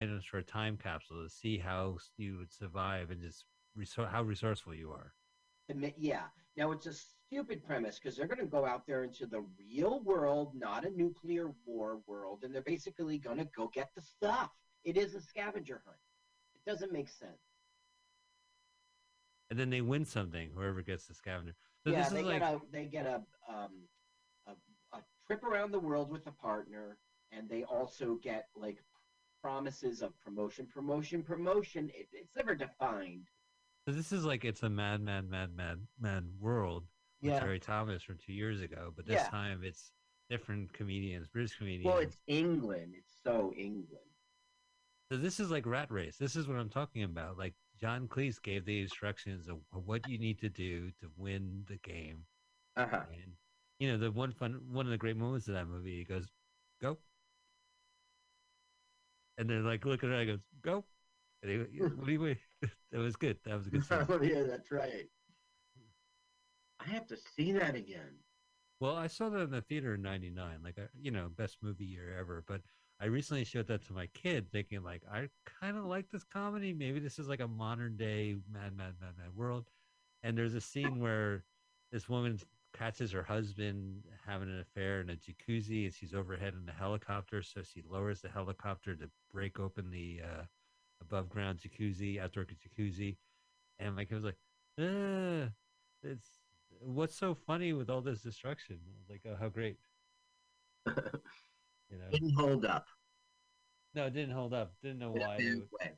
items for a time capsule to see how you would survive and just resor- how resourceful you are. Yeah. Now it's a stupid premise because they're going to go out there into the real world, not a nuclear war world, and they're basically going to go get the stuff. It is a scavenger hunt. It doesn't make sense. And then they win something, whoever gets the scavenger. So yeah, this they like get a they get a um a, a trip around the world with a partner, and they also get like promises of promotion, promotion, promotion. It, it's never defined. so this is like it's a mad, mad, mad, mad, mad world with Yeah. Terry Thomas from two years ago, but this Yeah. time it's different comedians, British comedians. Well, it's England. It's so England. So this is like rat race. This is what I'm talking about. Like John Cleese gave the instructions of what you need to do to win the game. Uh huh. And you know, the one fun one of the great moments of that movie, he goes, Go. And they're like looking at it, he goes, Go. And he, what do you wait? that was good. That was a good scene. oh yeah, that's right. I have to see that again. Well, I saw that in the theater in '99, like a, you know, best movie year ever. But I recently showed that to my kid, thinking like, I kind of like this comedy. Maybe this is like a modern day Mad, Mad, Mad, Mad World. And there's a scene where this catches her husband having an affair in a jacuzzi, and she's overhead in a helicopter. So she lowers the helicopter to break open the uh, above ground jacuzzi, outdoor jacuzzi. And my kid was like, ah, it's what's so funny with all this destruction? I was like, oh, how great. You know, Didn't hold up. no, it didn't hold up. Didn't know in why. bad it would- way.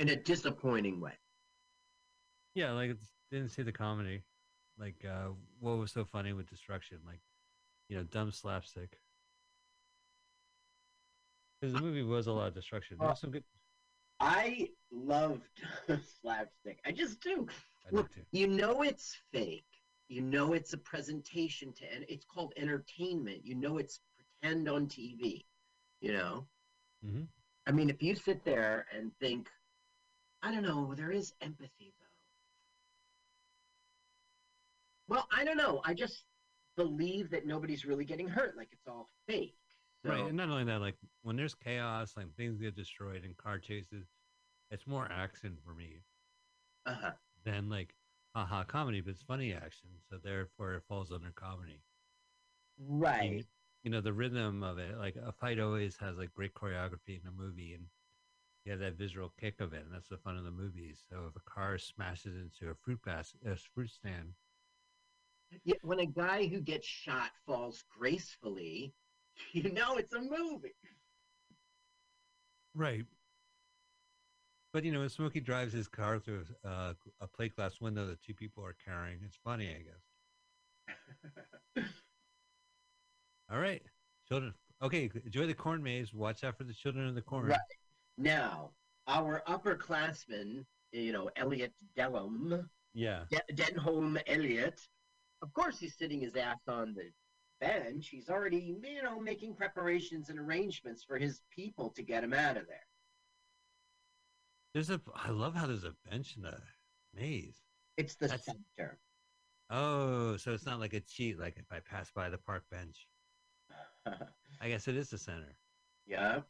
In a disappointing way. Yeah, like it didn't see the comedy. Like, uh, what was so funny with destruction? Like, you know, dumb slapstick. Because the movie was a lot of destruction. There was some good. I loved slapstick. I just do. I Look, too. you know it's fake. You know it's a presentation to, and it's called entertainment. You know it's pretend on TV. You know. hmm I mean, if you sit there and think, I don't know, there is empathy though. Well, I don't know. I just believe that nobody's really getting hurt. Like it's all fake. So, Right, and not only that, like when there's chaos, like things get destroyed and car chases, it's more action for me uh-huh. than like haha comedy, but it's funny action, so therefore it falls under comedy. Right. you know the rhythm of it like a fight always has like great choreography in a movie and you have that visual kick of it and that's the fun of the movies so if a car smashes into a fruit basket a fruit stand when a guy who gets shot falls gracefully, you know it's a movie. right. But you know when smokey drives his car through uh, a plate glass window that two people are carrying it's funny i guess. All right. Children okay enjoy the corn maze. Watch out for the children of the corn. Right. Now, our upperclassman, you know, Elliot Dellum, yeah. De- Denholm Elliot, of course he's sitting his ass on the bench. He's already, you know, making preparations and arrangements for his people to get him out of there. there's a i love how there's a bench in the maze It's the That's- center. Oh, so it's not like a cheat, like if I pass by the park bench. I guess it is the center. yeah.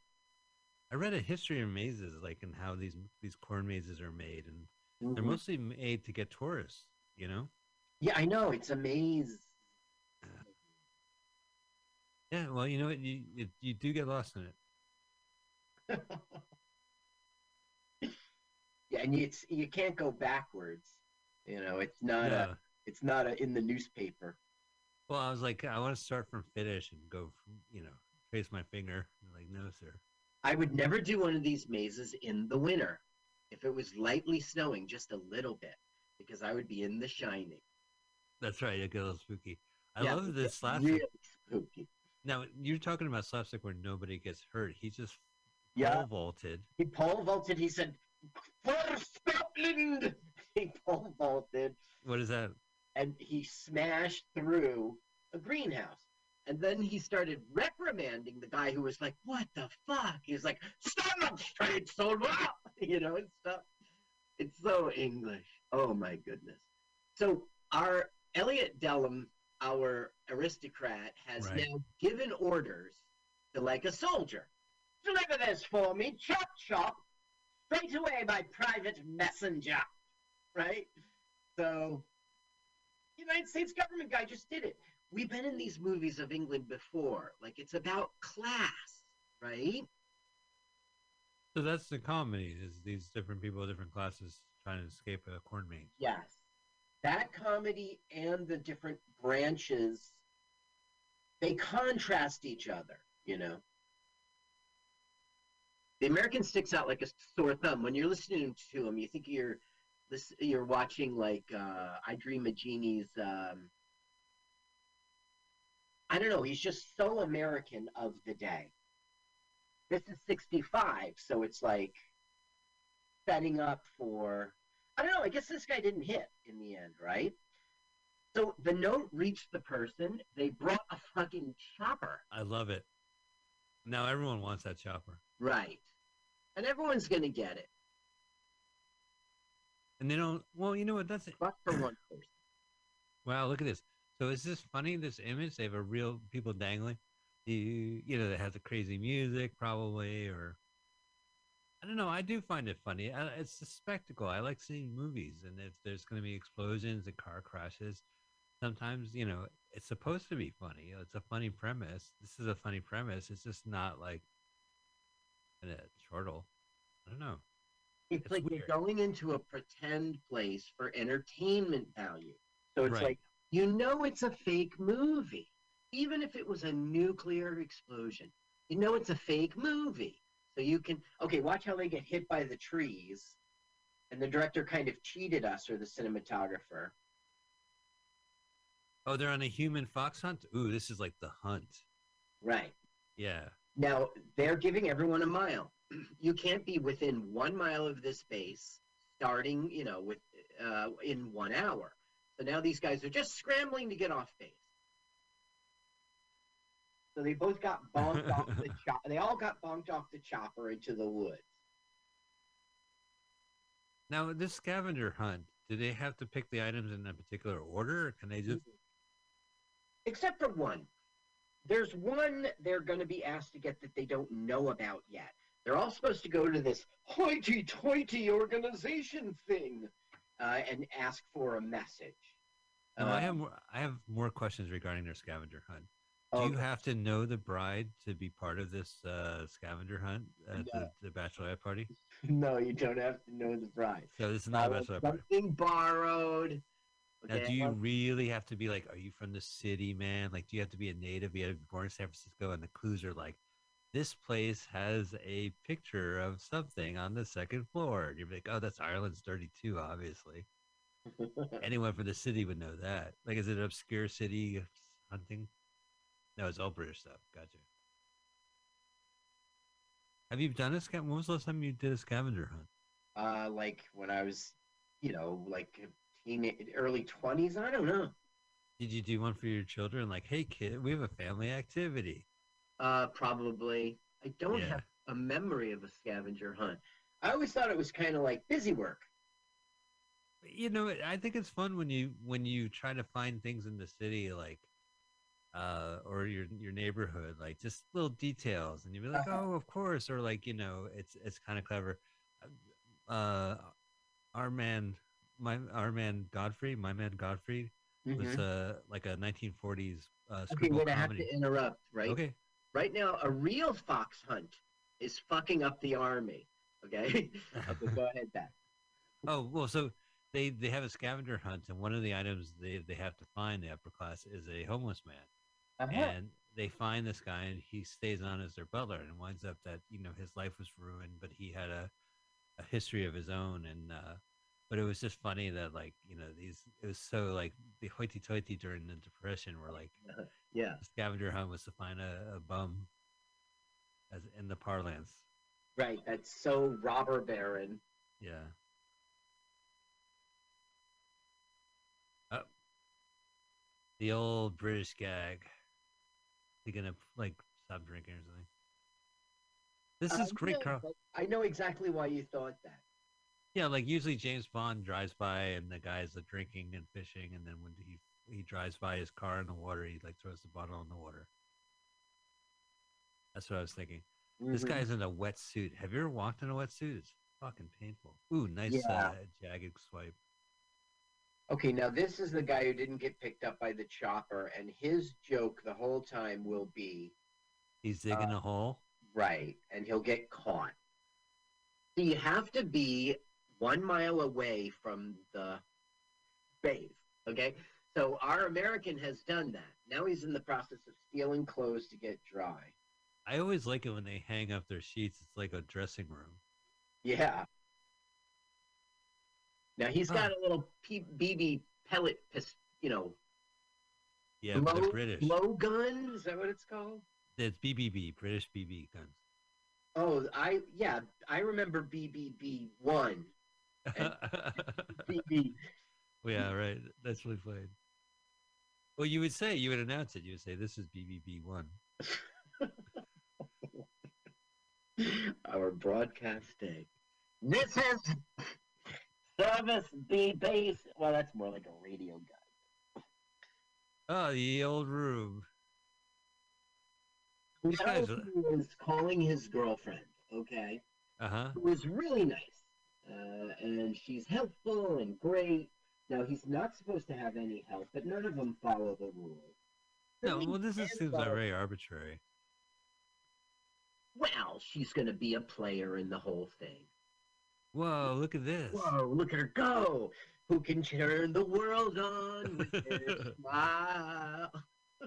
I read a history of mazes, like and how these these corn mazes are made, and they're Mhm. mostly made to get tourists. You know? Yeah, I know. It's a maze. Yeah. Well, you know what? You you, you do get lost in it. yeah, and it's you can't go backwards. You know, it's not Yeah. a it's not a, in the newspaper. Well, I was like, I want to start from finish and go, from, you know, trace my finger. Like, no, sir. I would never do one of these mazes in the winter if it was lightly snowing just a little bit because I would be in the shining. That's right. It get a little spooky. I Yeah, love this slapstick. Really spooky. Now you're talking about slapstick where nobody gets hurt. He just Yeah. pole vaulted. He pole vaulted. He said, "For Scotland!" He pole vaulted What is that? and he smashed through a greenhouse. And then he started reprimanding the guy who was like, "What the fuck?" He was like, "Stand up straight, soldier!" You know, and stuff. It's so English. Oh my goodness. So our Elliot Dellum, our aristocrat, has Right. now given orders to like a soldier. Deliver this for me, chop chop, straight away by private messenger. Right? So, United States government guy just did it. We've been in these movies of England before. Like, it's about class, right? So that's the comedy. Is these different people, of different classes, trying to escape a corn maze? Yes. That comedy and the different branches, they contrast each other, you know? The American sticks out like a sore thumb. When you're listening to him, you think you're this you're watching like uh, I Dream of Jeannie's. Um, I don't know. He's just so American of the day. This is '65, so it's like setting up for. I don't know. I guess this guy didn't hit in the end, right? So the note reached the person. They brought a fucking chopper. I love it. Now everyone wants that chopper. Right. And everyone's gonna get it. And they don't. Well, you know what? That's it. But for one person. Wow, look at this. So is this funny? This image? They have a real people dangling. You, you know, that has a crazy music, probably, or I don't know. I do find it funny. Uh, it's a spectacle. I like seeing movies, and if there's going to be explosions and car crashes, sometimes you know it's supposed to be funny. It's a funny premise. This is a funny premise. It's just not like a uh, chortle. I don't know. It's, It's like weird. you're going into a pretend place for entertainment value. So it's Right. like you know it's a fake movie. Even if it was a nuclear explosion. You know it's a fake movie. So you can okay, watch how they get hit by the trees. And the director kind of cheated us or the cinematographer. Oh, they're on a human fox hunt. Ooh, this is like the hunt. Right. Yeah. Now they're giving everyone a mile. You can't be within one mile of this base, starting, you know, with uh, in one hour. So now these guys are just scrambling to get off base. So they both got bonked off the chop. They all got bonked off the chopper into the woods. Now, this scavenger hunt, do they have to pick the items in a particular order, or can they just? Except for one. There's one they're going to be asked to get that they don't know about yet. They're all supposed to go to this hoity-toity organization thing uh, and ask for a message. I Uh, have more, I have more questions regarding their scavenger hunt. Do you okay. have to know the bride to be part of this uh, scavenger hunt at the, the bachelorette party? No, you don't have to know the bride. So this is not a bachelorette party. something borrowed. Now, do you really have to be like, are you from the city, man? Like, do you have to be a native? You have to be born in San Francisco, and the clues are like, this place has a picture of something on the second floor. And you're like, oh, that's Ireland's 32, obviously. Anyone from the city would know that. Like, is it an obscure city hunting? No, it's all British stuff. Gotcha. Have you done a scav? When was the last time you did a scavenger hunt? uh, like when I was, you know, like teen, early twenties. I don't know. Did you do one for your children? Like, hey, kid, we have a family activity. Uh, probably. I don't Yeah. have a memory of a scavenger hunt. I always thought it was kind of like busy work. you know i think it's fun when you when you try to find things in the city like uh or your your neighborhood like just little details and you'd be like Uh-huh. oh of course or like you know it's it's kind of clever uh our man my our man godfrey my man godfrey was Mhm. uh like a 1940s uh Okay, wait, I have to interrupt. Right, okay right now, a real fox hunt is fucking up the army. Okay, okay, go ahead, back. oh well so they they have a scavenger hunt and one of the items they they have to find the upper class is a homeless man Uh-huh. and they find this guy and he stays on as their butler and winds up that you know his life was ruined but he had a, a history of his own and uh but it was just funny that like you know these it was so like the hoity-toity during the depression were like Yeah, scavenger hunt was to find a, a bum as in the parlance right. That's so robber baron. yeah oh. the old british gag you gonna like stop drinking or something this Uh, is great no, Carl. I know exactly why you thought that. Yeah, like usually James Bond drives by and the guy's like drinking and fishing, and then when he he drives by his car in the water, he like throws the bottle in the water. That's what I was thinking. This Mhm. guy's in a wetsuit. Have you ever walked in a wetsuit? It's fucking painful. Ooh, nice Yeah. uh, jagged swipe. Okay, now this is the guy who didn't get picked up by the chopper, and his joke the whole time will be He's digging Uh, a hole. right, and he'll get caught. So you have to be one mile away from the base. Okay, so our American has done that. Now he's in the process of stealing clothes to get dry. I always like it when they hang up their sheets. It's like a dressing room. Yeah. Now he's got Huh. a little P- BB pellet, you know, Yeah, blow, they're British. blow gun. Is that what it's called? It's BBB, British BB guns. Oh, I yeah, I remember BBB one. BB. yeah, right. That's really funny. Well, you would say you would announce it. You would say this is BBB one. Our broadcast day. This is service B base. Well, that's more like a radio guy. Oh, the old room. These Now guys are- he is calling his girlfriend. Okay. Uh huh. who is really nice. Uh, and she's helpful and great. Now, he's not supposed to have any help, but none of them follow the rules. No, well, this is, seems like very arbitrary. Well, she's going to be a player in the whole thing. Whoa, look at this. Whoa, look at her go! Who can turn the world on with smile?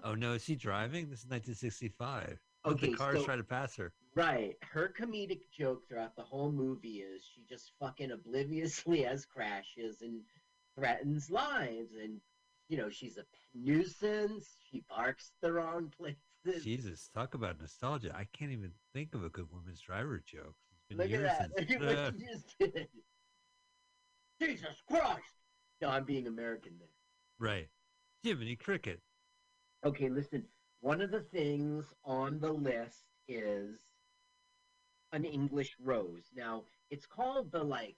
Oh no, is he driving? This is 1965. Look, Okay, the cars so- try to pass her. Right. Her comedic joke throughout the whole movie is she just fucking obliviously has crashes and threatens lives. And, you know, she's a nuisance. She barks the wrong places. Jesus, talk about nostalgia. I can't even think of a good woman's driver joke. Look at that. Look what you just did. Jesus Christ. No, I'm being American there. right. Jiminy Cricket. Okay, listen. One of the things on the list is an English rose. Now, it's called the like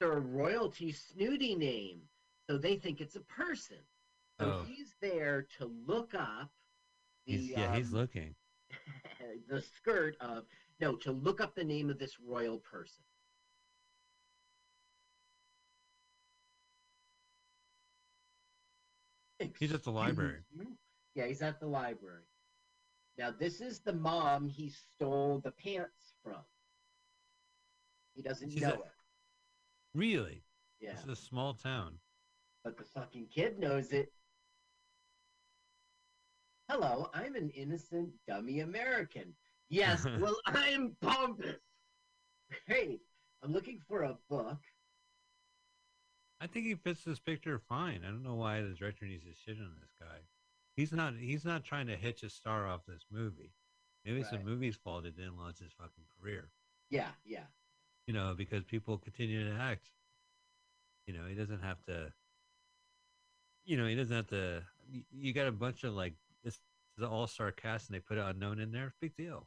their royalty snooty name, so they think it's a person. So Oh. he's there to look up the He's, yeah, he's um, looking. the skirt of no to look up the name of this royal person. He's at the library. Yeah, he's at the library. Now, this is the mom he stole the pants from. He doesn't She's know a- it. Really? Yeah, This is a small town. but the fucking kid knows it. Hello, I'm an innocent dummy American. Yes, well, I'm pompous. Hey, I'm looking for a book. I think he fits this picture fine. I don't know why the director needs to shit on this guy. He's not. He's not trying to hitch a star off this movie. Maybe it's the movie's fault it didn't launch his fucking career. Yeah, yeah. You know, because people continue to act. You know, he doesn't have to. You know, he doesn't have to. You got a bunch of like this is all star cast, and they put it unknown in there. Big deal.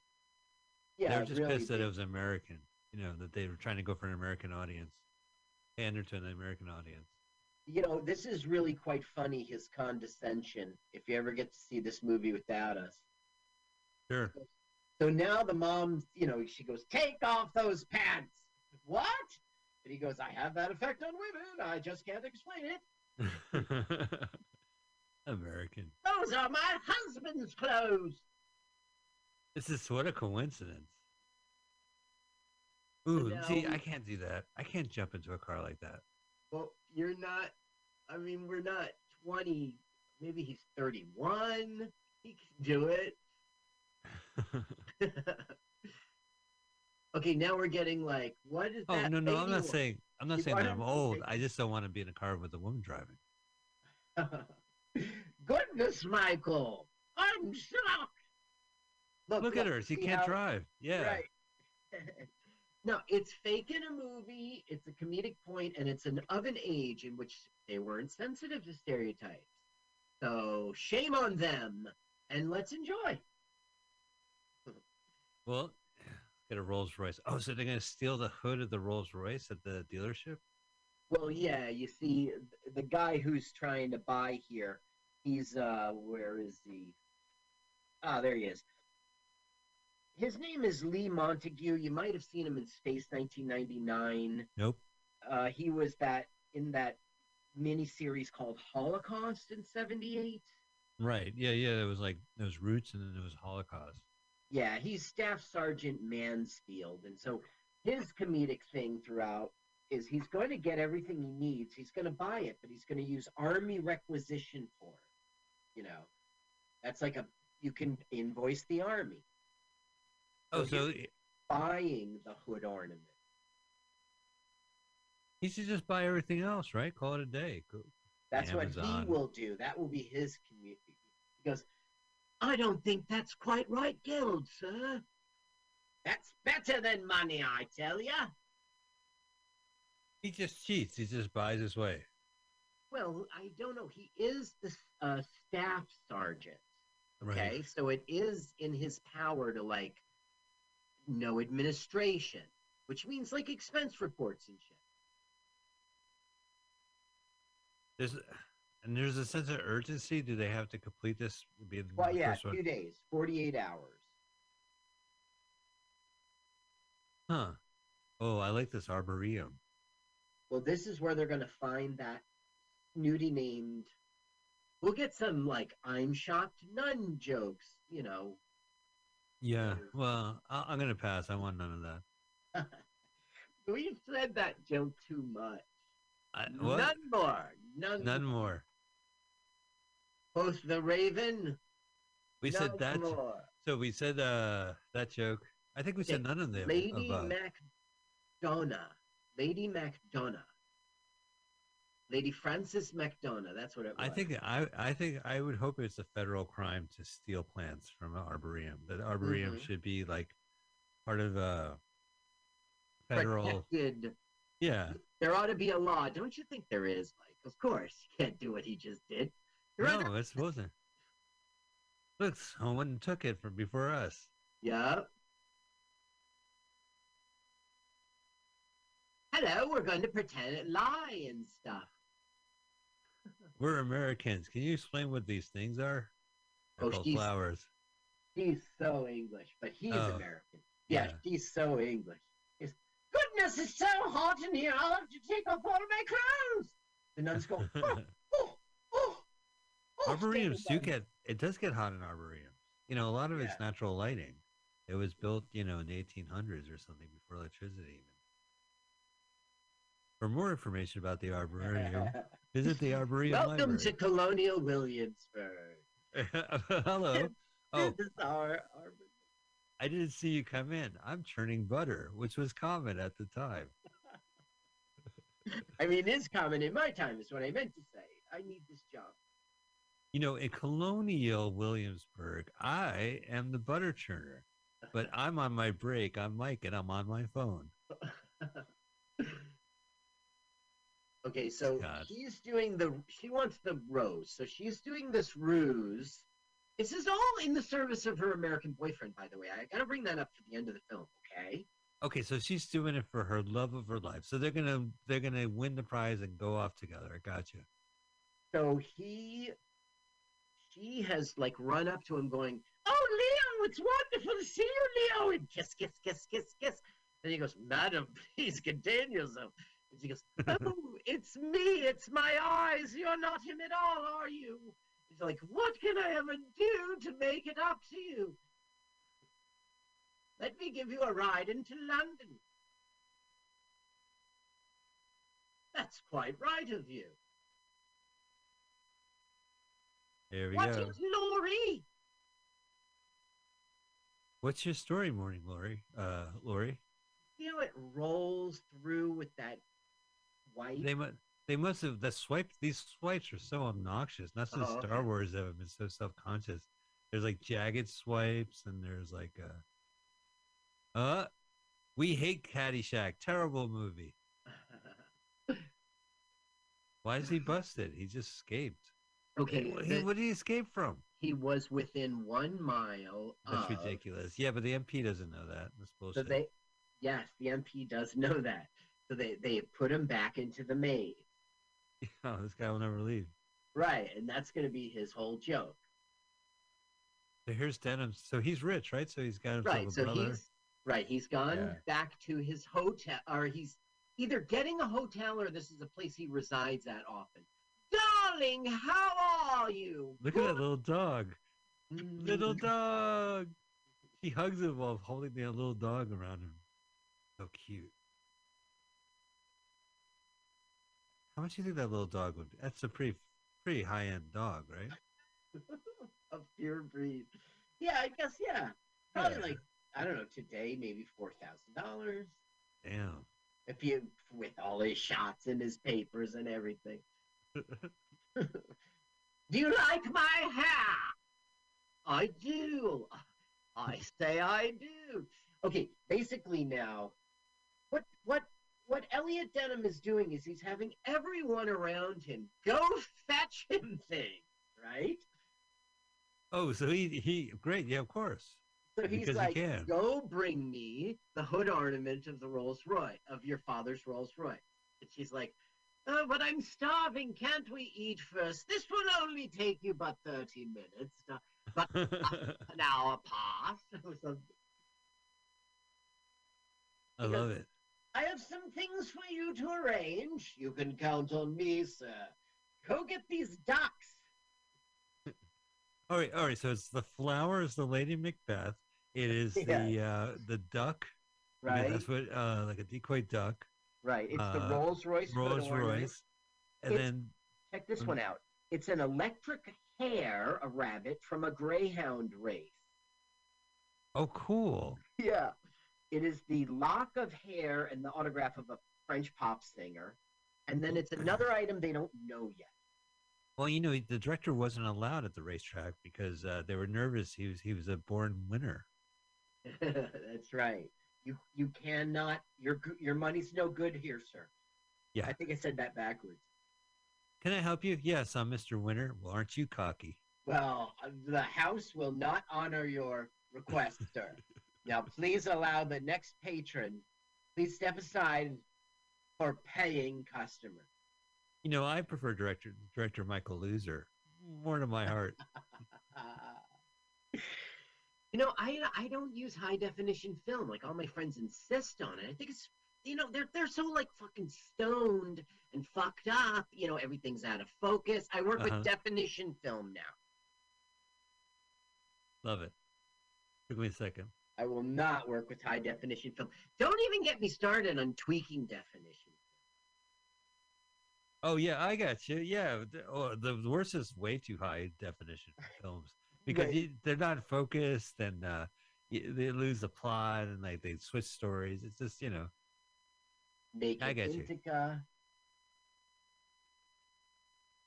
Yeah, they were just really pissed that big. it was American. You know, that they were trying to go for an American audience, pander to an American audience. you know, this is really quite funny, his condescension, if you ever get to see this movie without us. Sure. So now the mom, you know, she goes, Take off those pants. What? And he goes, I have that effect on women. I just can't explain it. American. Those are my husband's clothes. This is what a coincidence. Ooh, now see, I can't do that. I can't jump into a car like that. Well, you're not, I mean, we're not 20. Maybe he's 31. He can do it. okay, now we're getting like, what is oh that? Oh no, no, I'm not saying I'm not You saying that I'm old. I just don't want to be in a car with a woman driving. Goodness, Michael, I'm shocked. Look at her; she can't how- drive. Yeah, Right. no, it's fake in a movie. It's a comedic point, and it's an of an age in which they weren't sensitive to stereotypes. So shame on them, and let's enjoy. Well, get a Rolls Royce. Oh, so they're gonna steal the hood of the Rolls Royce at the dealership? Well, yeah, you see, the guy who's trying to buy here, he's uh, where is he? Ah, there he is. His name is Lee Montague. You might have seen him in Space 1999. Nope. Uh, he was that in that mini series called Holocaust in '78. Right. Yeah, yeah. It was like those roots and then it was Holocaust. Yeah, he's Staff Sergeant Mansfield, and so his comedic thing throughout is he's going to get everything he needs. He's going to buy it, but he's going to use army requisition for it. You know, that's like a you can invoice the army Oh, So so buying the hood ornament. he should just buy everything else, right? Call it a day. Go- That's what he will do. That will be his community. He goes, I don't think that's quite right, Guild, sir. That's better than money, I tell ya. He just cheats. He just buys his way. Well, I don't know. He is the uh, staff sergeant. Right. Okay, so it is in his power to like know administration, which means like expense reports and shit. There's and there's a sense of urgency. Do they have to complete this? Be the Well, yeah, first one? two days, forty-eight hours. Huh. Oh, I like this arboretum. Well, this is where they're gonna find that snooty named. We'll get some like I'm shocked nun jokes, you know. Yeah. Well, I, I'm gonna pass. I want none of that. We've said that joke too much. I, what? None more. None, None more. Both the Raven. We said that. more. So we said uh that joke. I think we said none of them. Lady. MacDonough. Lady MacDonough. Lady Frances MacDonough. That's what it was. I think I I think I would hope it's a federal crime to steal plants from an arboretum. That arboretum Mhm. should be like part of a federal. Protected. Yeah. There ought to be a law. Don't you think there is, Mike? Of course. You can't do what he just did. Under- No, it wasn't. Look, someone took it from before us. Yeah. Hello, we're going to pretend it lie and stuff. We're Americans. Can you explain what these things are? Oh, she's- flowers. He's so English, but he's Oh, American. Yeah, yeah. he's so English. He's, Goodness, it's so hot in here. I'll have to take off all of my clothes. The nuns go, oh, oh, oh, oh. arboreums do get it does get hot in arboreums. You know, a lot of it's natural lighting. It was built, you know, in the 1800s or something before electricity. Even. For more information about the arboreum, visit the Arboretum Welcome to. Colonial Williamsburg. Hello. Oh, This is our, our I didn't see you come in. I'm churning butter, which was common at the time. I mean, it's common in my time, is what I meant to say. I need this job. You know, in colonial Williamsburg, I am the butter churner, but I'm on my break. I'm Mike, and I'm on my phone. Okay, so God. he's doing the. She wants the rose, so she's doing this ruse. This is all in the service of her American boyfriend, by the way. I gotta bring that up for the end of the film, okay? Okay, so she's doing it for her love of her life. So they're gonna they're gonna win the prize and go off together. I got you. So he, she has like run up to him, going, "Oh, Leo, it's wonderful to see you, Leo!" And kiss, kiss, kiss, kiss, kiss. And he goes, "Madam, please contain yourself." And she goes, "Oh, it's me. It's my eyes. You're not him at all, are you?" He's like, "What can I ever do to make it up to you?" Let me give you a ride into London. That's quite right of you. There we What go. is Laurie? What's your story, morning, Lori? Uh, Lori. You know, it rolls through with that white. They must they must have the swipes. These swipes are so obnoxious. Not since Oh, okay. Star Wars have been so self conscious. There's like jagged swipes, and there's like uh, uh, we hate Caddyshack. Terrible movie. Why is he busted? He just escaped. okay, What, he, the- what did he escape from? he was within one mile. That's of, ridiculous. Yeah, but the MP doesn't know that. That's So they, yes, the MP does know that. So they they put him back into the maze, oh, this guy will never leave. right? And that's going to be his whole joke. So here's Denham. So he's rich, right? So he's got himself Right. a So brother. he's right. He's gone Yeah. back to his hotel, or he's either getting a hotel or this is a place he resides at often. Darling, how are you? Look at that little dog. Mm. Little dog. She hugs him while holding the little dog around him. So cute. How much do you think that little dog would? That's a pretty, pretty high end dog, right? a pure breed. Yeah, I guess yeah. Probably Yeah. like I don't know today, maybe four thousand dollars. Damn. If you with all his shots and his papers and everything. Do you like my hair? I do. I say I do. Okay, basically now, what what what Elliot Denham is doing is he's having everyone around him go fetch him things, right? Oh, so he he great, yeah, of course. So he's Because he like, can. "Go bring me the hood ornament of the Rolls Royce of your father's Rolls Royce." And she's like, "Oh, but I'm starving. Can't we eat first? This will only take you but thirty minutes. Uh, But an hour past or something. I love it. I have some things for you to arrange. You can count on me, sir. Go get these ducks. All right, all right. So it's the flower is the Lady Macbeth. It is the uh the duck. Right, That's what uh like a decoy duck. right. It's the uh, Rolls Royce. Rolls. Royce. And It's- then Check this Mm. one out. It's an electric hare, a rabbit from a greyhound race. oh cool. Yeah. It is the lock of hair and the autograph of a French pop singer. And then it's another item they don't know yet. Well, you know, the director wasn't allowed at the racetrack because uh, they were nervous. He was he was a born winner. That's right. You you cannot your your money's no good here, sir. Yeah. I think I said that backwards. Can I help you? Yes, I'm Mr. Winner. Well, aren't you cocky? Well, uh, the house will not honor your request, sir. Now, please allow the next patron. Please step aside for paying customers. You know, I prefer director director Michael Loser more to my heart. you know, I I don't use high definition film like all my friends insist on it. I think it's you know they're they're so like fucking stoned and fucked up. You know, everything's out of focus. I work Uh-huh. with definition film now. Love it. Took me a second. I will not work with high definition film. Don't even get me started on tweaking definition. Oh yeah, I got you. Yeah, the, oh, the worst is way too high definition films because Right. you, they're not focused and uh, y- they lose the plot and like they switch stories. It's just you know. Make I get you.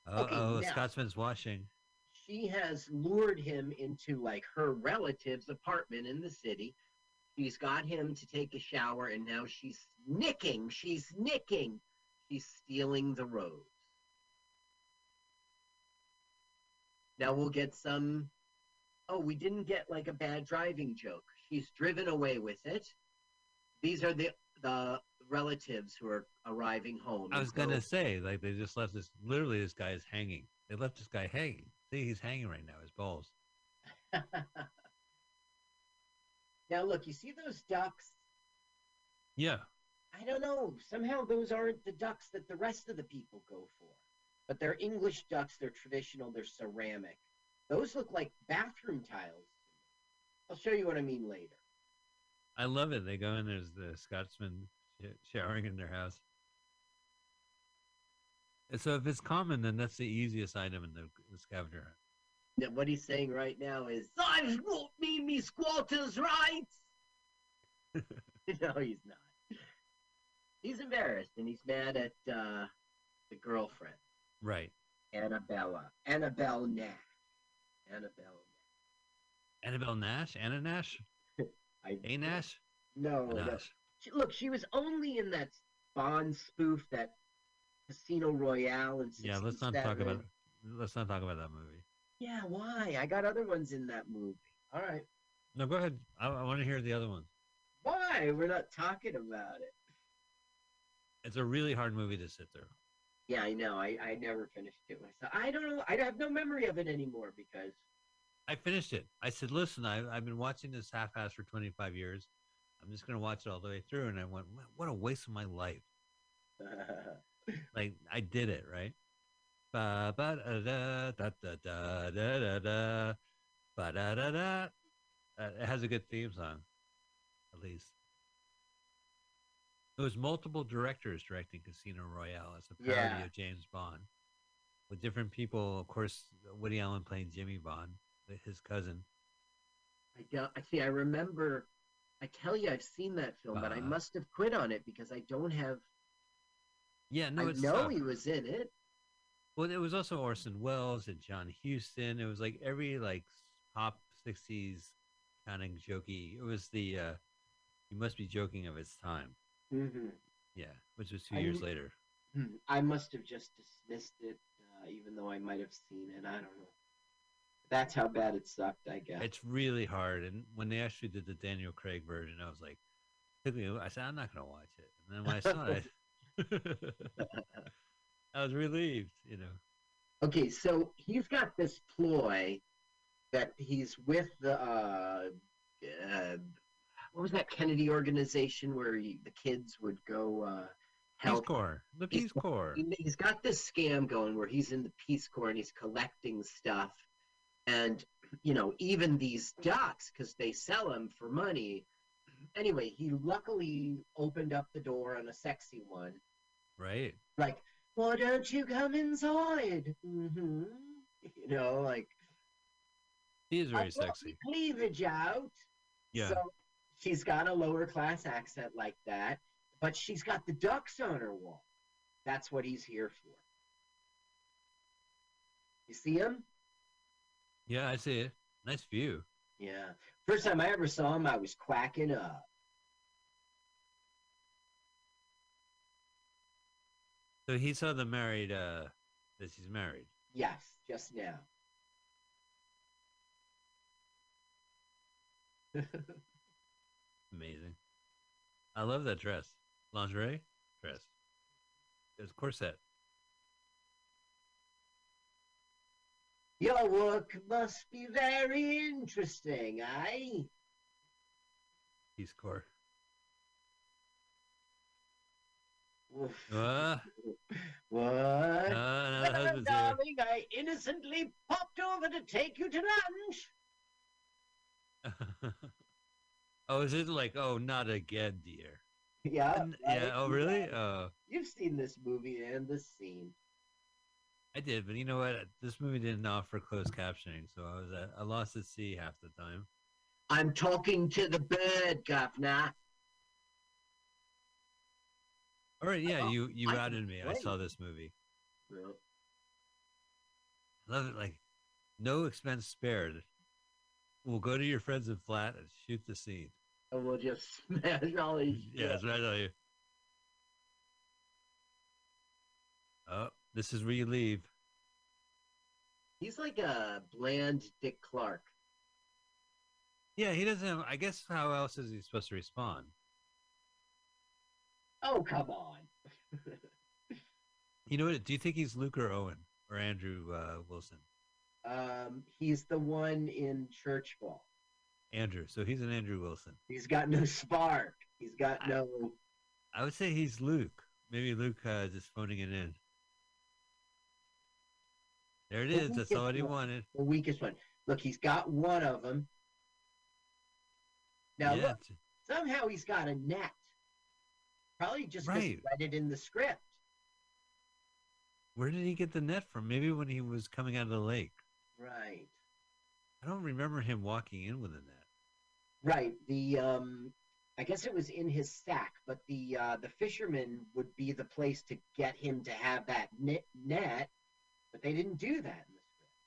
Uh oh, Scotsman's washing. She has lured him into like her relative's apartment in the city. She's got him to take a shower, and now she's nicking. She's nicking. She's stealing the rose. Now we'll get some. Oh, we didn't get like a bad driving joke. She's driven away with it. These are the the relatives who are arriving home. I was gonna say like they just left this. Literally, this guy is hanging. They left this guy hanging. See, he's hanging right now. His balls. now look, you see those ducks? Yeah. I don't know. Somehow those aren't the ducks that the rest of the people go for. But they're English ducks. They're traditional. They're ceramic. Those look like bathroom tiles. I'll show you what I mean later. I love it. They go in. There's the Scotsman showering in their house. And so if it's common, then that's the easiest item in the, the scavenger hunt. Now, what he's saying right now is, I won't me me squatters' rights. no, he's not. He's embarrassed and he's mad at uh, the girlfriend, Right. Annabella. Annabelle Nash. Annabelle. Nash. Annabelle Nash. Anna Nash. I, A Nash. No, no. She, look, she was only in that Bond spoof, that Casino Royale, and Yeah. Let's not talk about. Let's not talk about that movie. Yeah, why? I got other ones in that movie. All right, No, go ahead. I, I want to hear the other ones. why? We're not talking about it. It's a really hard movie to sit through. Yeah, I know. I, I never finished it myself. I don't know. I have no memory of it anymore because I finished it. I said, "Listen, I, I've been watching this half-ass for 25 years. I'm just gonna watch it all the way through." And I went, "What- "What a waste of my life!" like I did it right. ba-da-da-da-da-da-da-da-da it has a good theme song, at least. It was multiple directors directing Casino Royale as a parody yeah. of James Bond, with different people. Of course, Woody Allen playing Jimmy Bond, his cousin. I don't. I see. I remember. I tell you, I've seen that film, uh, but I uh-huh. must have quit on it because I don't have yeah, no, I know tough. he was in it. Well, it was also Orson Welles and John Huston. It was like every like pop '60s kind of jokey. It was the uh "You Must Be Joking" of its time. hmm Yeah, which was two I years later. I must have just dismissed it, uh, even though I might have seen it. I don't know. That's how bad it sucked, I guess. It's really hard. And when they actually did the Daniel Craig version, I was like, took me- I said, I'm not gonna watch it. And then when I saw it, I was relieved. You know. Okay, so he's got this ploy that he's with the uh, uh, what was that Kennedy organization where he, the kids would go uh, Peace help? Corps, the Peace Peace Corps. He- He's got this scam going where he's in the Peace Corps and he's collecting stuff, and you know even these ducks because they sell them for money. Anyway, he luckily opened up the door on a sexy one, Right. like, why don't you come inside? Mm-hmm. You know, like, He is very "I've sexy. cleavage out. Yeah. So she's got a lower class accent like that, but she's got the ducks on her wall. That's what he's here for. You see him? Yeah, I see it. Nice view. Yeah. First time I ever saw him, I was quacking up. So he saw the married uh that she's married. Yes, just now. Amazing. I love that dress. Lingerie dress. It's corset. Your work must be very interesting, eh? Peace Corps. Uh, What? uh, another Well, darling, I innocently popped over to take you to lunch. oh, is it like, oh, not again, dear? Yeah. N- yeah. Oh, really? Uh, You've seen this movie and this scene. I did, but you know what? This movie didn't offer closed captioning, so I was uh, at a loss at sea half the time. I'm talking to the bird, governor. All right, yeah, you you I outed me. I saw this movie. I love it. Like, no expense spared. We'll go to your friends in flat and shoot the scene. and we'll just smash all these. Yeah, what I you. Oh, this is where you leave. He's like a bland Dick Clark. Yeah, he doesn't have. I guess how else is he supposed to respond? Oh, come on. You know what? Do you think he's Luke or Owen or Andrew uh, Wilson? um, he's the one in Church Ball. Andrew. So he's an Andrew Wilson. He's got no spark. He's got no. I would say he's Luke. Maybe Luke uh, just phoning it in. There it Well, is. That's all he the- wanted. the weakest one. Look, he's got one of them. Now, yeah, look, somehow he's got a net. Probably just he Right. read it in the script. where did he get the net from? Maybe when he was coming out of the lake. Right. I don't remember him walking in with a net. Right. The um, I guess it was in his sack, but the uh, the fisherman would be the place to get him to have that net. net but they didn't do that in the script.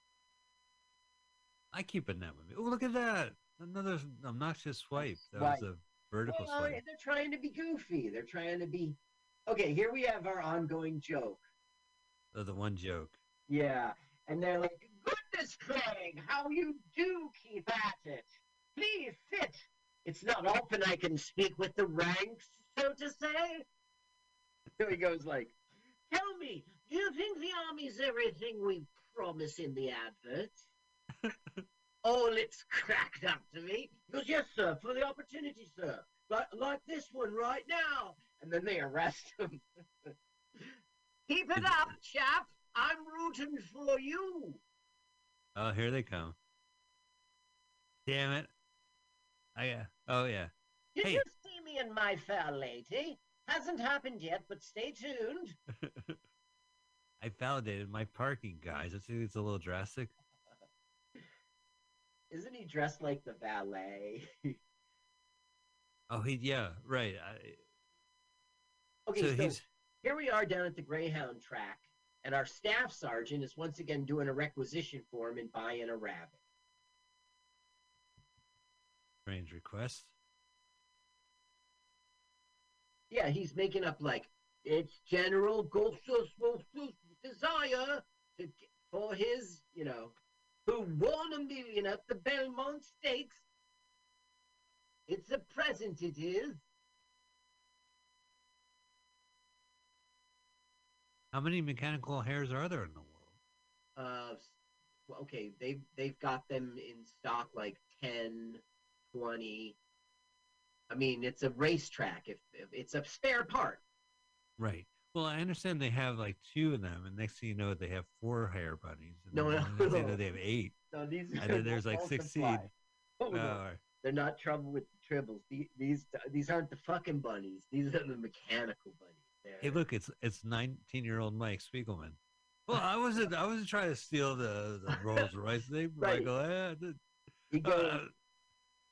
I keep a net with me. Oh, look at that! Another obnoxious swipe. That Swipe. was a vertical Well, swipe. they're trying to be goofy. They're trying to be. Okay, here we have our ongoing joke. Oh, the one joke. Yeah, and they're like, "Goodness, Craig, how you do keep at it. Please sit. It's not often I can speak with the ranks, so to say." So he goes like, "Tell me, do you think the army's everything we promise in the adverts?" all it's cracked up to me. Because, yes, sir, for the opportunity, sir. Like, like this one right now. And then they arrest him. Keep it up, chap. I'm rooting for you. Oh, here they come. Damn it. I uh, oh yeah. Did Hey. you see me and my fair lady? Hasn't happened yet, but stay tuned. I validated my parking, guys. I think it's a little drastic. Isn't he dressed like the valet? Oh, he yeah, right. I, okay, so so, he's here we are down at the Greyhound track, and our staff sergeant is once again doing a requisition for him and buying a rabbit. strange request. Yeah, he's making up like it's General Gossos desire to, for his, you know, who won a million at the Belmont Stakes. It's a present, it is. How many mechanical hares are there in the world? Uh, well, okay, they've they've got them in stock like 10, 20. I mean, it's a racetrack. If, if it's a spare part. Right. Well, I understand they have like two of them, and next thing you know, they have four hair bunnies. And No, no, next thing know, no. they have eight. No, these And then there's, like, multiply. 16. Oh, no. Oh, They're not trouble with the tribbles. The- These these aren't the fucking bunnies. These are the mechanical bunnies. They're, Hey, look, it's it's 19 year old Mike Spiegelman. Well, I wasn't I wasn't trying to steal the, the Rolls Royce They right. Michael. Eh, the- he goes, uh,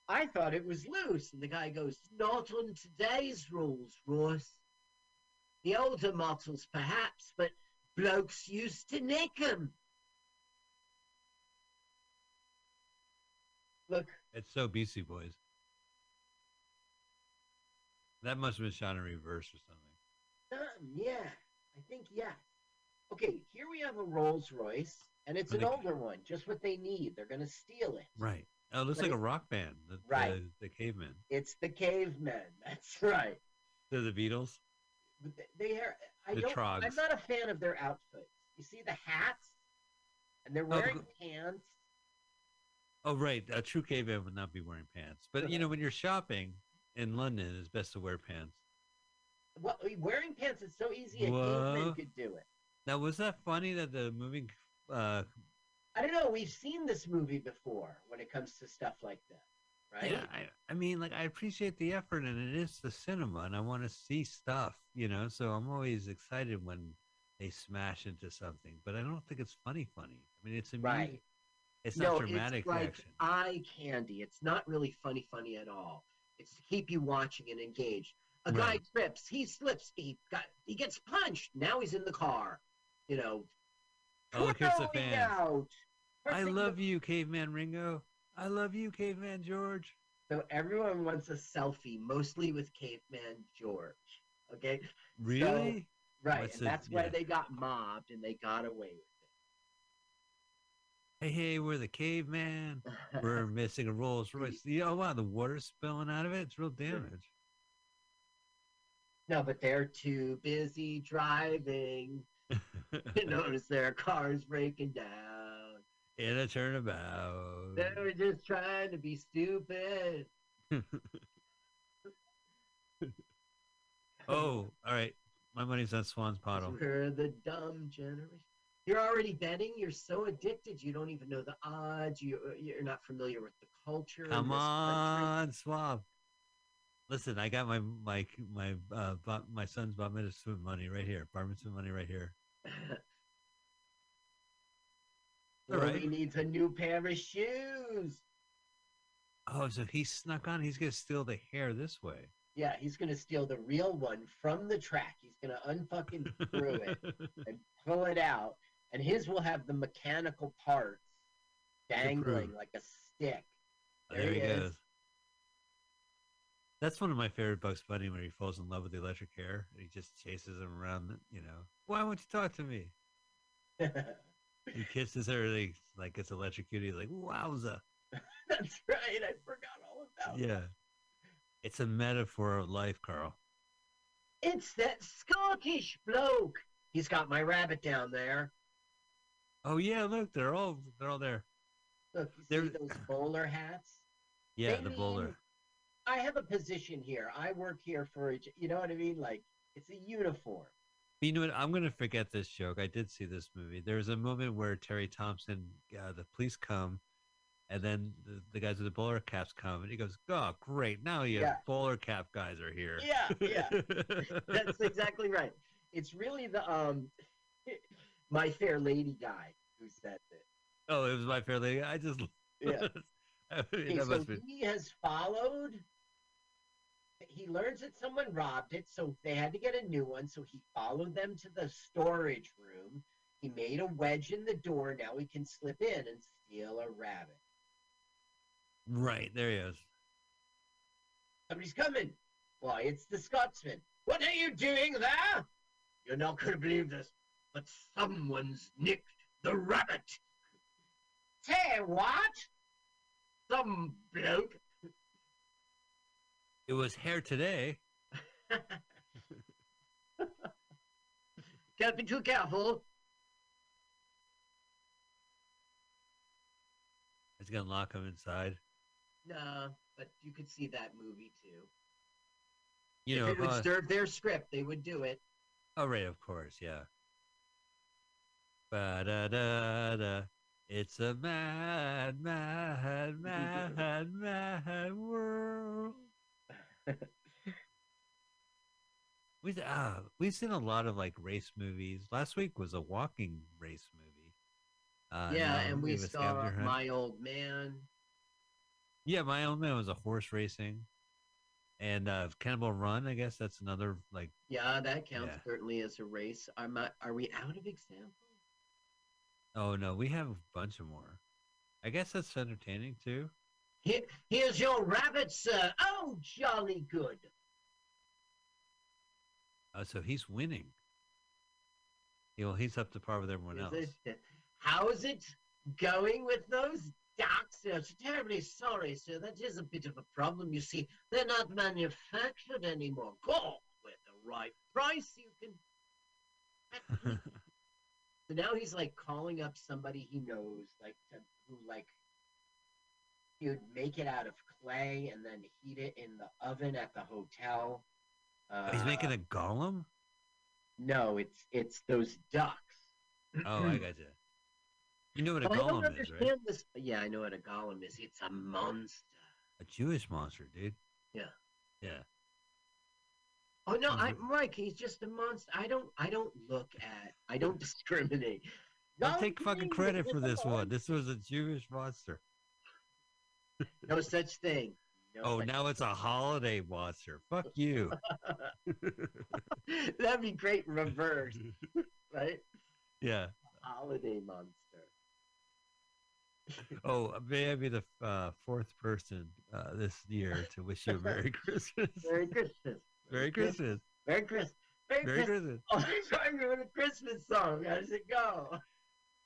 I thought it was loose, and the guy goes, "Not on today's rules, Royce. The older models, perhaps, but blokes used to nick 'em." Look, it's so Beastie Boys. That must have been shot in reverse or something. um, yeah, I think yes. Okay, here we have a Rolls Royce, and it's But an they- older one, just what they need. They're gonna steal it. Right. Oh, it looks But like it- a rock band. The, Right. The, the cavemen. It's the cavemen. That's right. They're the Beatles. They, are. I The don't. Troggs. I'm not a fan of their outfits. You see the hats, and they're Oh, wearing go- pants. Oh, right. A true caveman would not be wearing pants. But, you know, when you're shopping in London, it's best to wear pants. Well, wearing pants is so easy. A Whoa. caveman could do it. Now, was that funny that the moving uh, I don't know. We've seen this movie before when it comes to stuff like this, right? Yeah, I, I mean, like I appreciate the effort, and it is the cinema, and I want to see stuff, you know. So I'm always excited when they smash into something, but I don't think it's funny. Funny. I mean, it's a Right. It's no, not dramatic it's like action. eye candy. It's not really funny, funny at all. It's to keep you watching and engaged. A guy trips, he slips, he got, he gets punched. Now he's in the car. You know. Oh, here's the throwing fans. out. I love the- you, Caveman Ringo. I love you, Caveman George. So everyone wants a selfie, mostly with Caveman George. Okay, Really? right, What's and the- that's why yeah. they got mobbed and they got away with it. Hey, hey, we're the Caveman. We're missing a Rolls Royce. Yeah, oh wow, the water's spilling out of it. It's real damage. no, but they're too busy driving to notice their car's breaking down. In a turnabout. They were just trying to be stupid. Oh, all right. My money's on Swan's Bottle. We're the dumb generation. You're already betting. You're so addicted. You don't even know the odds. You you're not familiar with the culture. Come on, Swan. Listen, I got my my my uh my son's bat mitzvah money right here. Bar mitzvah money right here. All right. he needs a new pair of shoes. Oh, so he snuck on. He's gonna steal the hare this way. Yeah, he's gonna steal the real one from the track. He's gonna unfucking screw it and pull it out, and his will have the mechanical parts dangling like a stick. there, There he he is. goes. That's one of my favorite Bugs Bunny when he falls in love with the electric hare and he just chases him around. You know, why won't you talk to me? He kisses her like like it's electrocuted. Like, wowza. That's right. I forgot all about. it. Yeah. It's a metaphor of life, Carl. It's that Scottish bloke. He's got my rabbit down there. Oh yeah, look, they're all they're all there. Look, you see those bowler hats? Yeah, They the mean- bowler. I have a position here. I work here for a you know what I mean? Like it's a uniform. You know what? I'm gonna forget this joke. I did see this movie. There's a moment where Terry Thompson, uh, the police come, and then the, the guys with the bowler caps come, and he goes, "Oh, great! Now you Yeah. bowler cap guys are here." Yeah, yeah. That's exactly right. It's really the um my fair lady guy who said it. oh, it was my fair lady. I just Yeah. Okay, so must be. he has followed. He learns that someone robbed it, so they had to get a new one. So he followed them to the storage room. He made a wedge in the door. Now he can slip in and steal a rabbit. Right there he is. Somebody's coming. Why, it's the Scotsman. What are you doing there? You're not going to believe this, but someone's nicked the rabbit. Say what? Some bloke. It was hair today. Can't be too careful. He's gonna lock him inside. No, but you could see that movie too. You if know. it would uh, serve their script, they would do it. oh, right, of course, yeah. Ba da da da. It's a mad, mad, mad, mad world. We uh, we've seen a lot of like race movies. Last week was a walking race movie. Uh, yeah, now and we saw. My Old Man. Yeah, my old man was a horse racing, and uh, Cannonball Run. I guess that's another like. Yeah, that counts Yeah. certainly as a race. Are, my, are we out of examples? Oh no, we have a bunch of more. I guess that's entertaining too. Here, here's your rabbit, sir. Oh, jolly good. Uh, so he's winning. You know, he's up to par with everyone else. How's it going with those ducks? I'm terribly sorry, sir. That is a bit of a problem. You see, they're not manufactured anymore. Go with the right price, you can. So now he's like calling up somebody he knows, like to, who like he would make it out of clay and then heat it in the oven at the hotel. Uh, he's making a golem. no. It's it's those ducks. Oh, I got you. You know what a But I don't golem is, right? this. Yeah, I know what a golem is. It's a monster. A Jewish monster, dude. Yeah. Yeah. Oh no. I'm Mike. He's just a monster. I don't. I don't look at. I don't discriminate. No, take fucking credit for this one. This was a Jewish monster. No such thing. No Oh, such- now it's a holiday monster. Fuck you. That'd be great. Reverse, right? yeah. Holiday monster. Oh, may I be the uh, fourth person uh, this year to wish you a Merry Christmas. Merry Christmas. Merry Christmas. Merry Christmas. Merry, Merry Christmas. Christmas. Oh, I'm to a Christmas song. How does it go?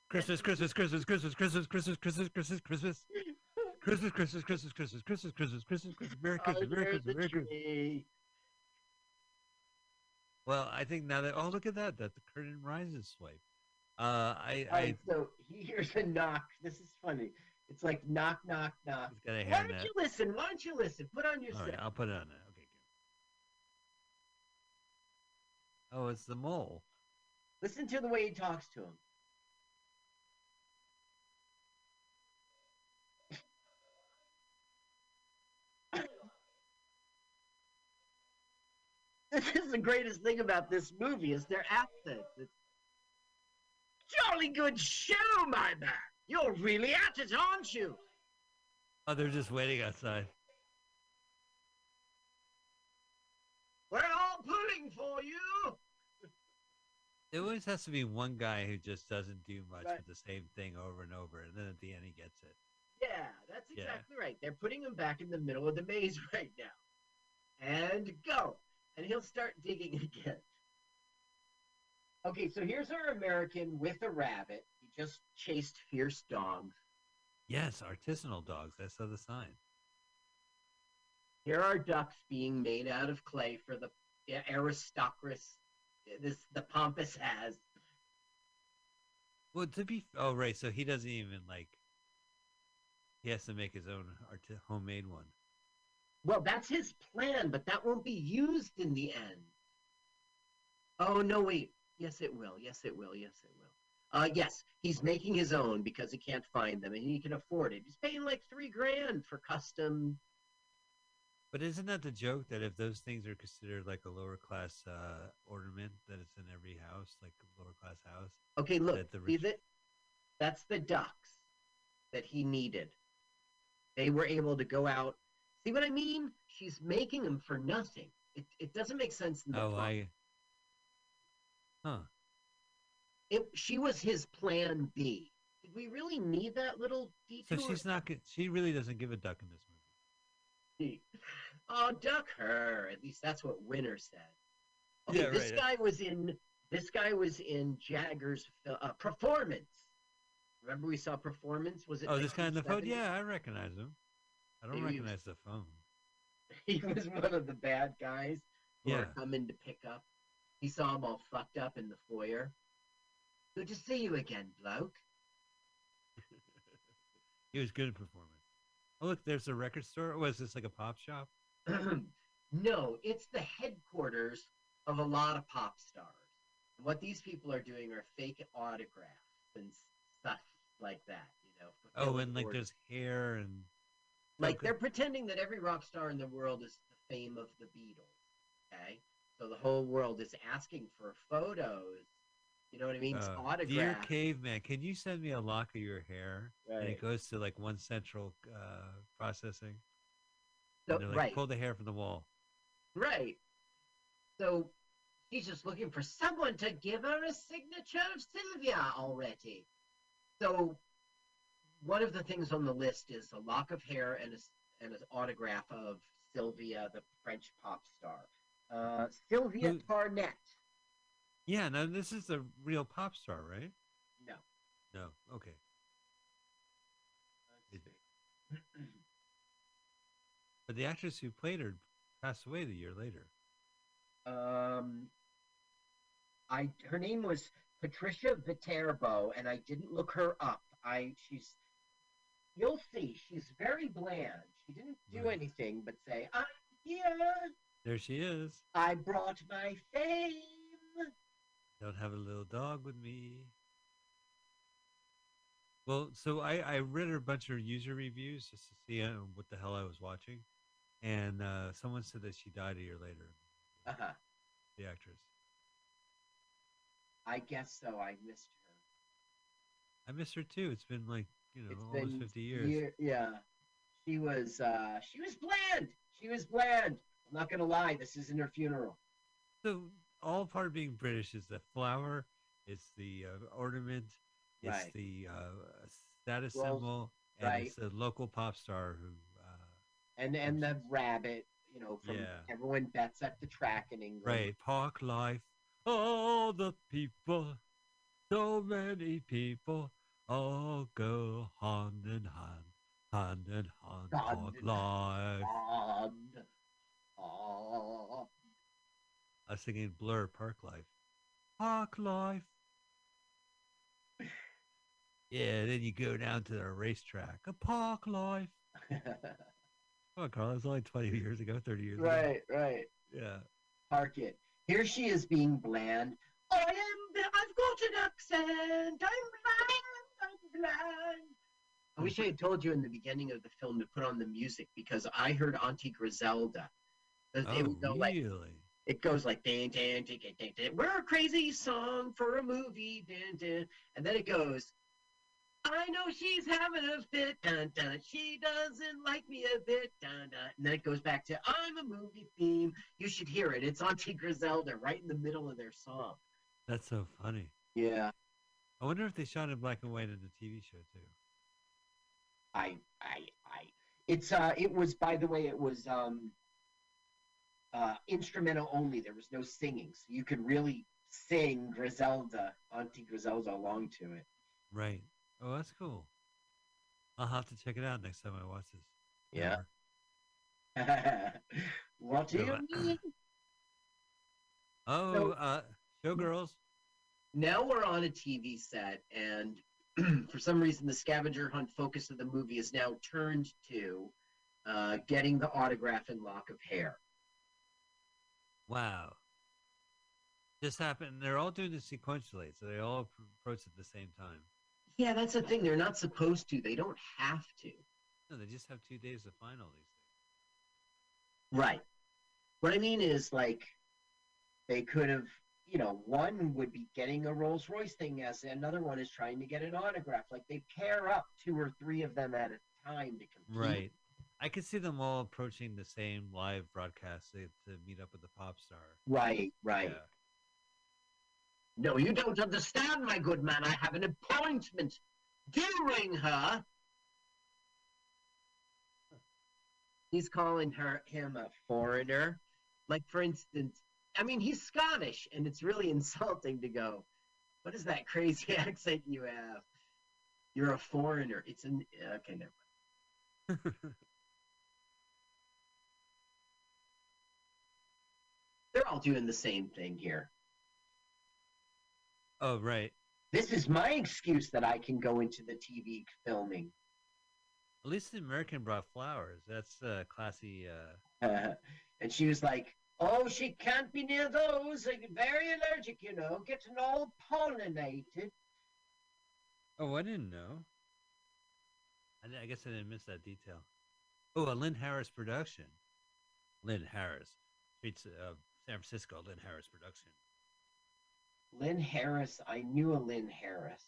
Christmas, Christmas, Christmas, Christmas, Christmas, Christmas, Christmas, Christmas, Christmas. Christmas, Christmas, Christmas, Christmas, Christmas, Christmas, Christmas, Christmas, Merry Christmas, Merry Christmas, Merry Christmas. Well, I think now that oh look at that, that the curtain rises swipe. Uh, I All I so he hears a knock. This is funny. It's like knock, knock, knock. he's got a Why don't you listen? Why don't you listen? Put on your All right, set. I'll put it on there. Okay. Good. Oh, it's the mole. Listen to the way he talks to him. this is the greatest thing about this movie is their. It's jolly good show, my man. You're really at it, aren't you? Oh, they're just waiting outside. We're all pulling for you. There always has to be one guy who just doesn't do much Right. with the same thing over and over, and then at the end he gets it. Yeah, that's Yeah. exactly right. They're putting him back in the middle of the maze right now. And go. And he'll start digging again. Okay, so here's our American with a rabbit. He just chased fierce dogs. Yes, artisanal dogs. I saw the sign. Here are ducks being made out of clay for the aristocracy. This the pompous has. Well, to be oh right, so he doesn't even like He has to make his own art- homemade one. Well, that's his plan, but that won't be used in the end. Oh no, wait. Yes, it will. Yes, it will. Yes, it will. Uh, yes, he's making his own because he can't find them, and he can afford it. He's paying like three grand for custom. But isn't that the joke that if those things are considered like a lower class uh, ornament, that it's in every house, like a lower class house? Okay, look, That the rich- that? That's the ducks that he needed. They were able to go out. See what I mean? She's making them for nothing. It it doesn't make sense in the Oh, plot. I. Huh. It, she was his plan B. Did we really need that little So she's not. She really doesn't give a duck in this movie. Oh, duck her. At least that's what Winner said. Yeah, this right. guy was in. This guy was in Jagger's uh, performance. Remember we saw performance? Was it? Oh, this guy on the phone? Yeah, I recognize him. I don't Maybe he was- recognize the phone. He was one of the bad guys who Yeah. are coming to pick up. He saw him all fucked up in the foyer. Good to see you again, bloke. He was good at performance. Oh, look, there's a record store. Was this like a pop shop? no, it's the headquarters of a lot of pop stars. And what these people are doing are fake autographs and stuff like that, you know. Oh, and like there's hair and. Like okay. they're pretending that every rock star in the world is the fame of the Beatles. Okay, so the whole world is asking for photos. You know what I mean? Uh, Dear caveman, can you send me a lock of your hair? Right. And it goes to like one central uh, processing. So- and they're like, right. pull the hair from the wall. Right. So she's just looking for someone to give her a signature of Sylvia already. So one of the things on the list is a lock of hair and a, and an autograph of Sylvia, the French pop star. Uh, Sylvia Who- Tarnett. Yeah, now this is a real pop star, right? No. No. Okay. But the actress who played her passed away the year later. Um, I her name was Patricia Viterbo, and I didn't look her up. I she's you'll see she's very bland. She didn't do Right. anything but say, "I'm here. There she is. I brought my fame." Don't have a little dog with me. Well, so I, I read her a bunch of user reviews just to see uh, what the hell I was watching, and uh, someone said that she died a year later. Uh-huh. The actress. I guess so. I missed her. I miss her too. It's been like you know It's almost been fifty years. year- yeah, she was. uh She was bland. She was bland. I'm not gonna lie. This isn't her funeral. So all part of being British is the flower, it's the uh, ornament, it's Right. the uh, status Well, symbol, and right. it's a local pop star who. Uh, And and the rabbit. You know, from Yeah. everyone bets at the track in England. Right, park life. All the people, so many people, all go hand in hand, hand in hand, Hand park in life. And, uh, I was singing Blur, Park Life. Park Life. Yeah, then you go down to the racetrack. A park life. Come on, Carl. It's only 20 years ago, 30 years ago. right, right. Yeah. Park it. Here she is being bland. I am. I've got an accent. I'm bland. I wish I had told you in the beginning of the film to put on the music because I heard Auntie Grizelda. It Oh, would go like really? it goes like ding ding ding ding ding. We're a crazy song for a movie, ding ding, and then it goes. I know she's having a fit, dun dun. She doesn't like me a bit, dun dun. And then it goes back to I'm a movie theme. You should hear it. It's Auntie Grizelda right in the middle of their song. That's so funny. Yeah, I wonder if they shot in black and white in the TV show too. I I I. It's uh, it was by the way, it was um, uh, instrumental only. There was no singing, so you could really sing Grizelda, Auntie Grizelda, along to it. Right. Oh, that's cool. I'll have to check it out next time I watch this. Yeah. What do you mean? Oh, uh, Showgirls. Now we're on a TV set, and for some reason, the scavenger hunt focus of the movie is now turned to uh, getting the autograph and lock of hair. Wow. This happened. They're all doing this sequentially, so they all approach at the same time. Yeah, that's the thing. They're not supposed to. They don't have to. No, they just have two days to find all these things. Right. What I mean is, like, they could have, you know, one would be getting a Rolls Royce thing, as another one is trying to get an autograph. Like, they pair up two or three of them at a time to compete. Right. I could see them all approaching the same live broadcast to, to meet up with the pop star. Right, right. Yeah. No, you don't understand, my good man. I have an appointment. Do ring her. He's calling her him a foreigner. Like for instance, I mean he's Scottish, and it's really insulting to go, "What is that crazy accent you have? You're a foreigner." It's an okay, never. mind. They're all doing the same thing here. oh, right. This is my excuse that I can go into the TV filming. At least the American brought flowers. That's uh, classy. Uh... Uh, and she was like, "Oh, she can't be near those. Like, very allergic, you know. Getting all pollinated." Oh, I didn't know. I, I guess I didn't miss that detail. Oh, a Lynn Harris production. Lynn Harris. Streets of uh, San Francisco, Lynn Harris production. Lynn Harris. I knew a Lynn Harris.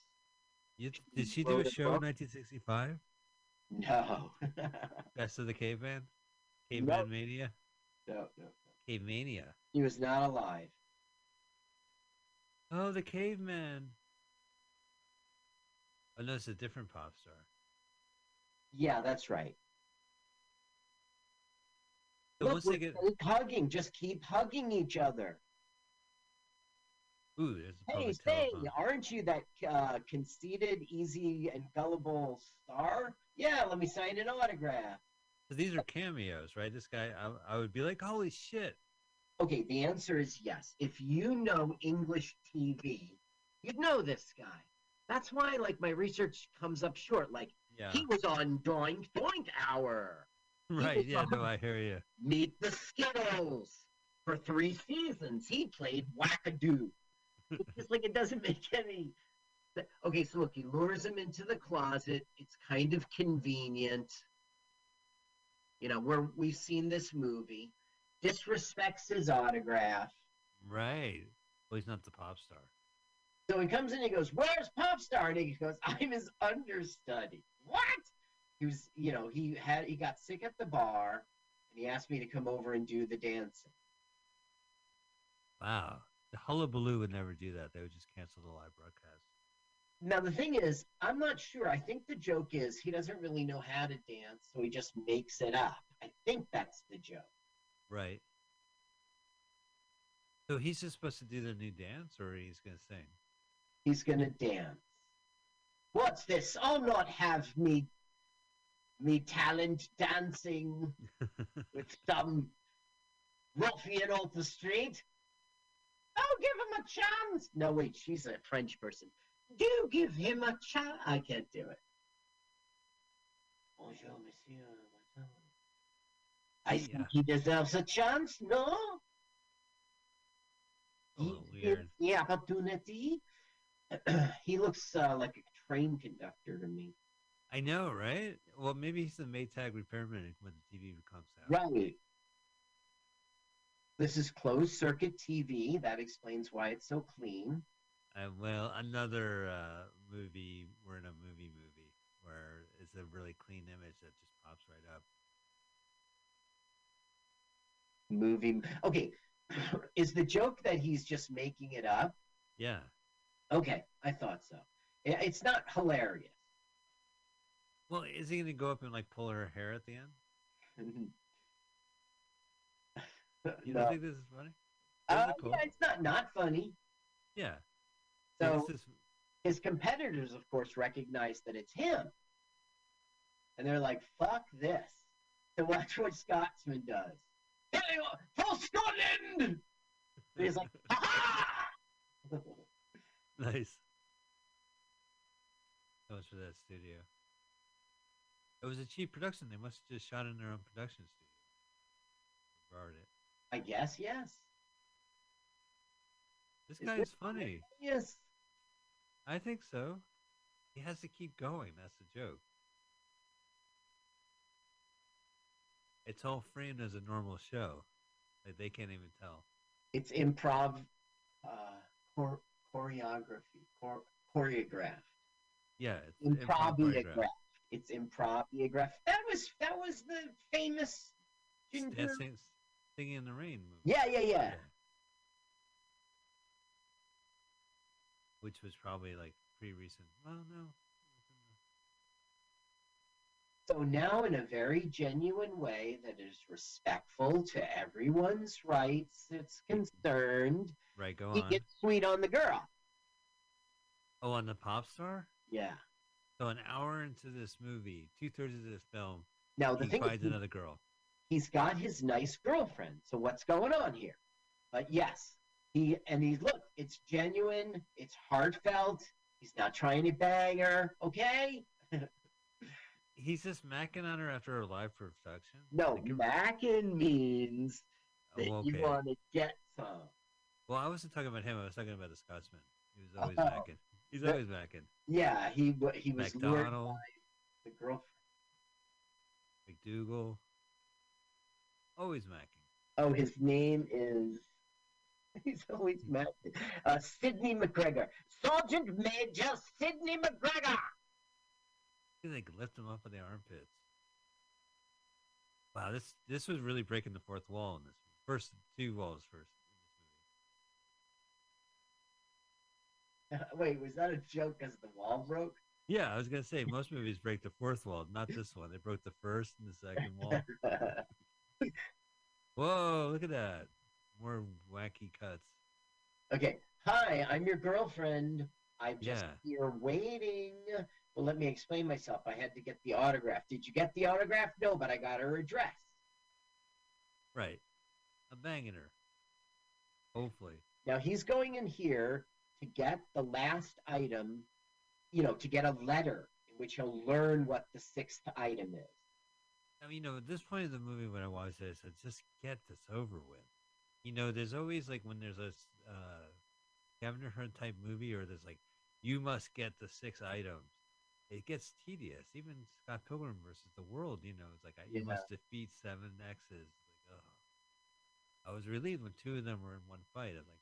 You, did she do a wrote a show in 1965? No. Best of the Caveman? Caveman Nope. Mania? no, no, no. Cave Mania. He was not alive. Oh, the Caveman. Oh, no, it's a different pop star. Yeah, that's right. So Look, once they get. hugging. Just keep hugging each other. Ooh, there's a Hey, say, telephone. aren't you that uh, conceited, easy, and gullible star? Yeah, let me sign an autograph. So these are cameos, right? This guy, I, I would be like, holy shit. Okay, the answer is yes. If you know English TV, you'd know this guy. That's why, like, my research comes up short. Like, Yeah. he was on Doink Doink Hour. Right. Yeah. No, I hear you. Meet the Skittles. For three seasons, he played Wackadoo. it's just like it doesn't make any. Okay, so look, he lures him into the closet. It's kind of convenient. You know, we're we've seen this movie. Disrespects his autograph. Right. Well, he's not the pop star. So he comes in and he goes, Where's Pop Star? And he goes, I'm his understudy. What? He was, you know, he had he got sick at the bar and he asked me to come over and do the dancing. Wow. The Hullabaloo would never do that. They would just cancel the live broadcast. Now the thing is, I'm not sure. I think the joke is he doesn't really know how to dance, so he just makes it up. I think that's the joke. Right. So he's just supposed to do the new dance, or he's gonna sing. He's gonna dance. What's this? I'll not have me me talent dancing with some ruffian off the street. Oh, give him a chance. No, wait, she's a French person. Do give him a chance. I can't do it. Bonjour, monsieur. I Yeah. think he deserves a chance, no? A He weird. the opportunity. he looks uh, like a train conductor to me. I know, right? Well, maybe he's the Maytag repairman when the TV comes out. Right. This is closed circuit TV. That explains why it's so clean. And well, another uh, movie. We're in a movie movie where it's a really clean image that just pops right up. Movie. Okay. is the joke that he's just making it up? Yeah. Okay, I thought so. It's not hilarious. Well, is he gonna go up and like pull her hair at the end? You don't No. think this is funny? Uh, cool? yeah, it's not not funny. Yeah. So this is his competitors, of course, recognize that it's him, and they're like, "Fuck this!" So watch what Scotsman does. For Scotland. And he's like, "Ha!" nice. So much for that studio. It was a cheap production. They must have just shot in their own production studio. Borrowed it. I guess yes. This Is guy is funny. Yes. I think so. He has to keep going. That's the joke. It's all framed as a normal show. Like they can't even tell. It's improv, uh, chor- choreography, chor- choreographed. Yeah, it's improv choreographed. It's improviographed. That was that was the famous ginger. Dancing, singing in the rain movie. Yeah, yeah, yeah. Which was probably like pretty recent. Well, no. So now, in a very genuine way that is respectful to everyone's rights, it's concerned, Right, go he on. He gets sweet on the girl. Oh, on the pop star. Yeah. So an hour into this movie, two thirds of this film, Now the he thing is, finds he- another girl. he's got his nice girlfriend. So what's going on here? But yes, he and he's look, it's genuine, it's heartfelt. He's not trying to bang her, okay? He's just macking on her after her live production. No, Like, macking means oh, that oh, you want to get some. Well, I wasn't talking about him. I was talking about the Scotsman. He was always Oh. macking. He's always macking. Yeah, he he was McDonald, the girlfriend. McDougal. Always macking. Oh, his name is. He's always macking. Uh, Sidney McGregor, Sergeant Major Sidney McGregor. They like lift him up in the armpits. Wow, this this was really breaking the fourth wall in this first two walls first. Wait, was that a joke? Because the wall broke. Yeah, I was gonna say most movies break the fourth wall, not this one. They broke the first and the second wall. Whoa, look at that! More wacky cuts. okay. Hi, I'm your girlfriend. I'm just Yeah. here waiting. Well, let me explain myself. I had to get the autograph. Did you get the autograph? No, but I got her address. Right, I'm banging her. Hopefully, Now he's going in here to get the last item, you know, to get a letter in which he'll learn what the sixth item is. I mean, you know, at this point of the movie, when I watched this, I said, just get this over with. You know, there's always like when there's a uh, Kevin Hart type movie, or there's like, you must get the six items. It gets tedious. Even Scott Pilgrim versus the World, you know, it's like I- you must defeat seven X's. Like, ugh. I was relieved when two of them were in one fight. I'm like,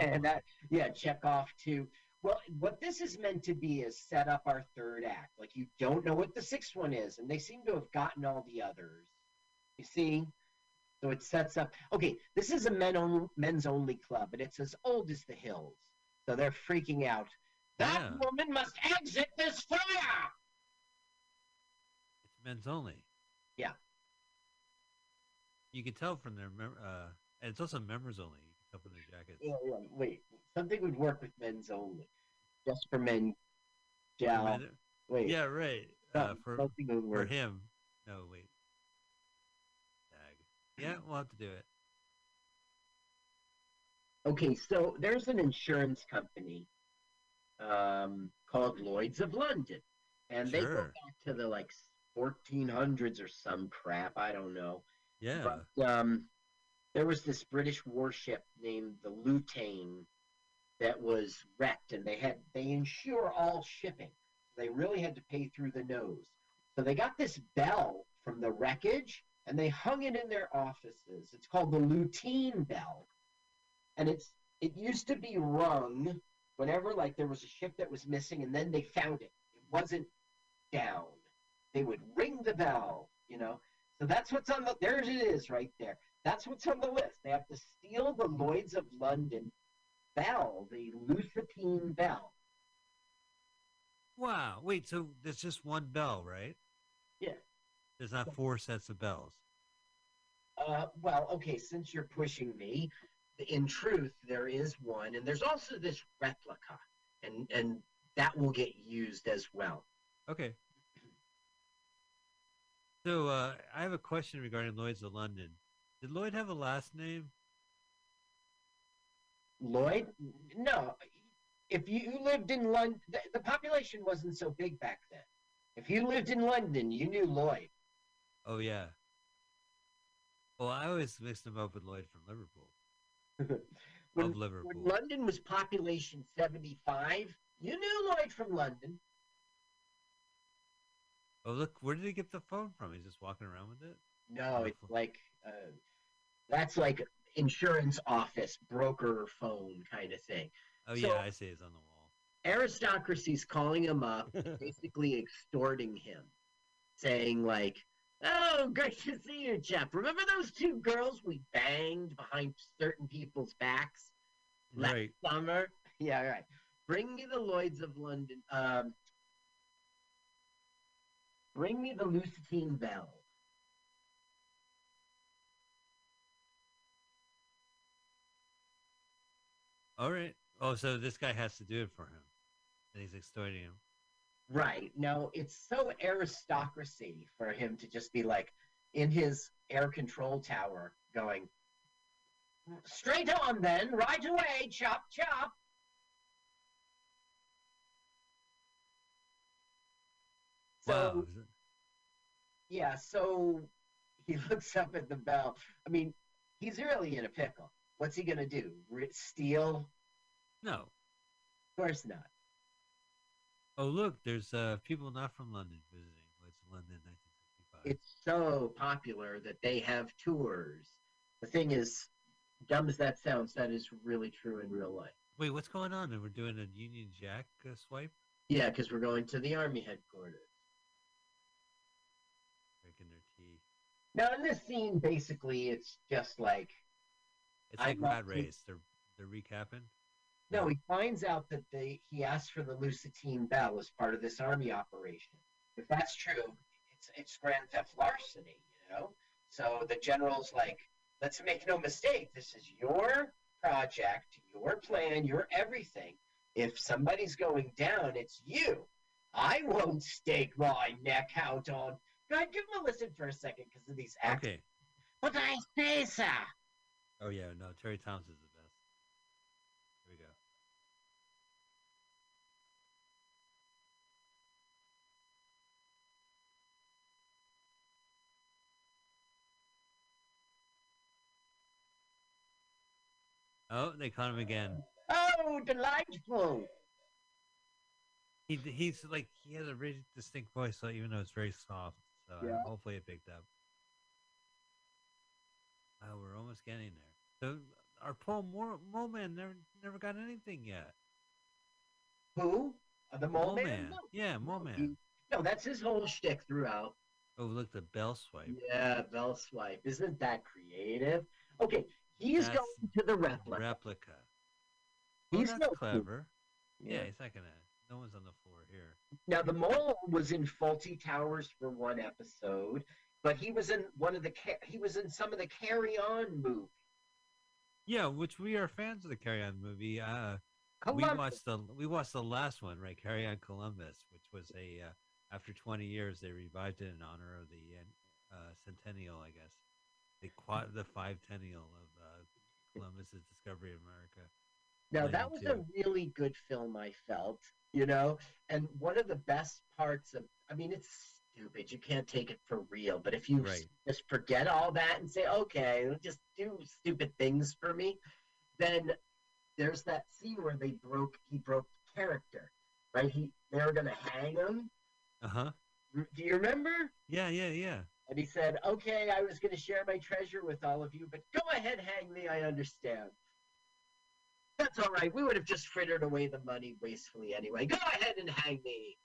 and that, yeah, check off two. Well, what this is meant to be is set up our third act. Like you don't know what the sixth one is, and they seem to have gotten all the others. You see, so it sets up. Okay, this is a men only, men's only club, and it's as old as the hills. So they're freaking out. That Yeah. woman must exit this fire. It's men's only. Yeah. You can tell from their mem- uh, and it's also members only. You can tell from their jackets. Yeah, yeah, wait, something would work with men's only, just for men. Yeah. Wait. Yeah, right. Uh, for for him. No, wait. Yeah, we'll have to do it. Okay, so there's an insurance company um, called Lloyd's of London, and they go back to the like 1400s or some crap. I don't know. Yeah. But um, there was this British warship named the Lutine that was wrecked, and they had they insure all shipping. They really had to pay through the nose. So they got this bell from the wreckage, and they hung it in their offices. It's called the Lutine bell, and it's it used to be rung whenever like there was a ship that was missing, and then they found it. It wasn't down. They would ring the bell, you know. So that's what's on the there it is right there. That's what's on the list. They have to steal the Lloyd's of London bell, the Lusitine bell. Wow. Wait, so there's just one bell, right? There's not four sets of bells. Uh, well, okay, since you're pushing me, in truth, there is one, and there's also this replica, and and that will get used as well. Okay. So uh, I have a question regarding Lloyd's of London. Did Lloyd have a last name? Lloyd, no, if you lived in London, the, the population wasn't so big back then. If you lived in London, you knew Lloyd. Oh yeah. Well, I always mixed him up with Lloyd from Liverpool. when, of Liverpool. when London was population 75, you knew Lloyd from London. Oh look, where did he get the phone from? He's just walking around with it. No, it's like uh, that's like insurance office broker phone kind of thing. Oh So- yeah, I see. It's on the wall. Aristocracy's calling him up, basically extorting him, saying like, "Oh, great to see you, Jeff. Remember those two girls we banged behind certain people's backs last right. summer? Yeah, right. Bring me the Lloyds of London. Um, bring me the Lucentine Bell." All right. Oh, so this guy has to do it for him, and he's extorting him. Right. Now, it's so aristocracy for him to just be like in his air control tower going, straight on then, right away, chop, chop. So, Wow. yeah, so he looks up at the bell. I mean, he's really in a pickle. What's he going to do? Re- steal? No. Of course not. Oh look, there's uh people not from London visiting. What's London 1965? it's so popular that they have tours. The thing is, dumb as that sounds, that is really true in real life. Wait, what's going on? And we're doing a Union Jack uh, swipe, Yeah, because we're going to the army headquarters. drinking their tea. Now, in this scene, basically, it's just like It's like I'm Rat Race. They're they're recapping. No, he finds out that they he asked for the Lucentine Bell as part of this army operation. If that's true, it's it's grand theft larceny, you know. So the general's like, let's make no mistake, this is your project, your plan, your everything. If somebody's going down, it's you. I won't stake my neck out on. Go ahead, give him a listen for a second because of these acts. Okay. What I say, sir? Oh yeah, no, Terry Thompson's the best. Here we go. Oh, they caught him again. Oh, delightful. He he's like he has a really distinct voice, so even though it's very soft, so Yeah. hopefully it picked up. Oh, we're almost getting there. So our Paul Mo- Mole Man never never got anything yet. Who? Uh, the mole, Mole man? Man. No. Yeah, Mole Man. no, that's his whole shtick throughout. Oh, look, the bell swipe. Yeah, bell swipe. Isn't that creative? Okay, he's That's going to the replica. Replica. Oh, He's that's no clever. Yeah. Yeah. he's not gonna. No one's on the floor here. Now the mole was in Fawlty Towers for one episode, but he was in one of the he was in some of the Carry On movies. Yeah, which we are fans of the Carry On movie. Uh, we watched the we watched the last one, right? Carry On Columbus, which was a uh, after 20 years they revived it in honor of the uh, centennial, I guess, the quad the five tennial of Columbus's discovery of America. Now that was a really good film, I felt, you know, and one of the best parts of I mean it's stupid, you can't take it for real, but if you Right. just forget all that and say, Okay, just do stupid things for me, then there's that scene where they broke he broke the character. Right? He they were gonna hang him. Uh huh. Do you remember? Yeah, yeah, yeah. And he said, Okay, I was gonna share my treasure with all of you, but go ahead, hang me, I understand. That's all right. We would have just frittered away the money wastefully anyway. Go ahead and hang me.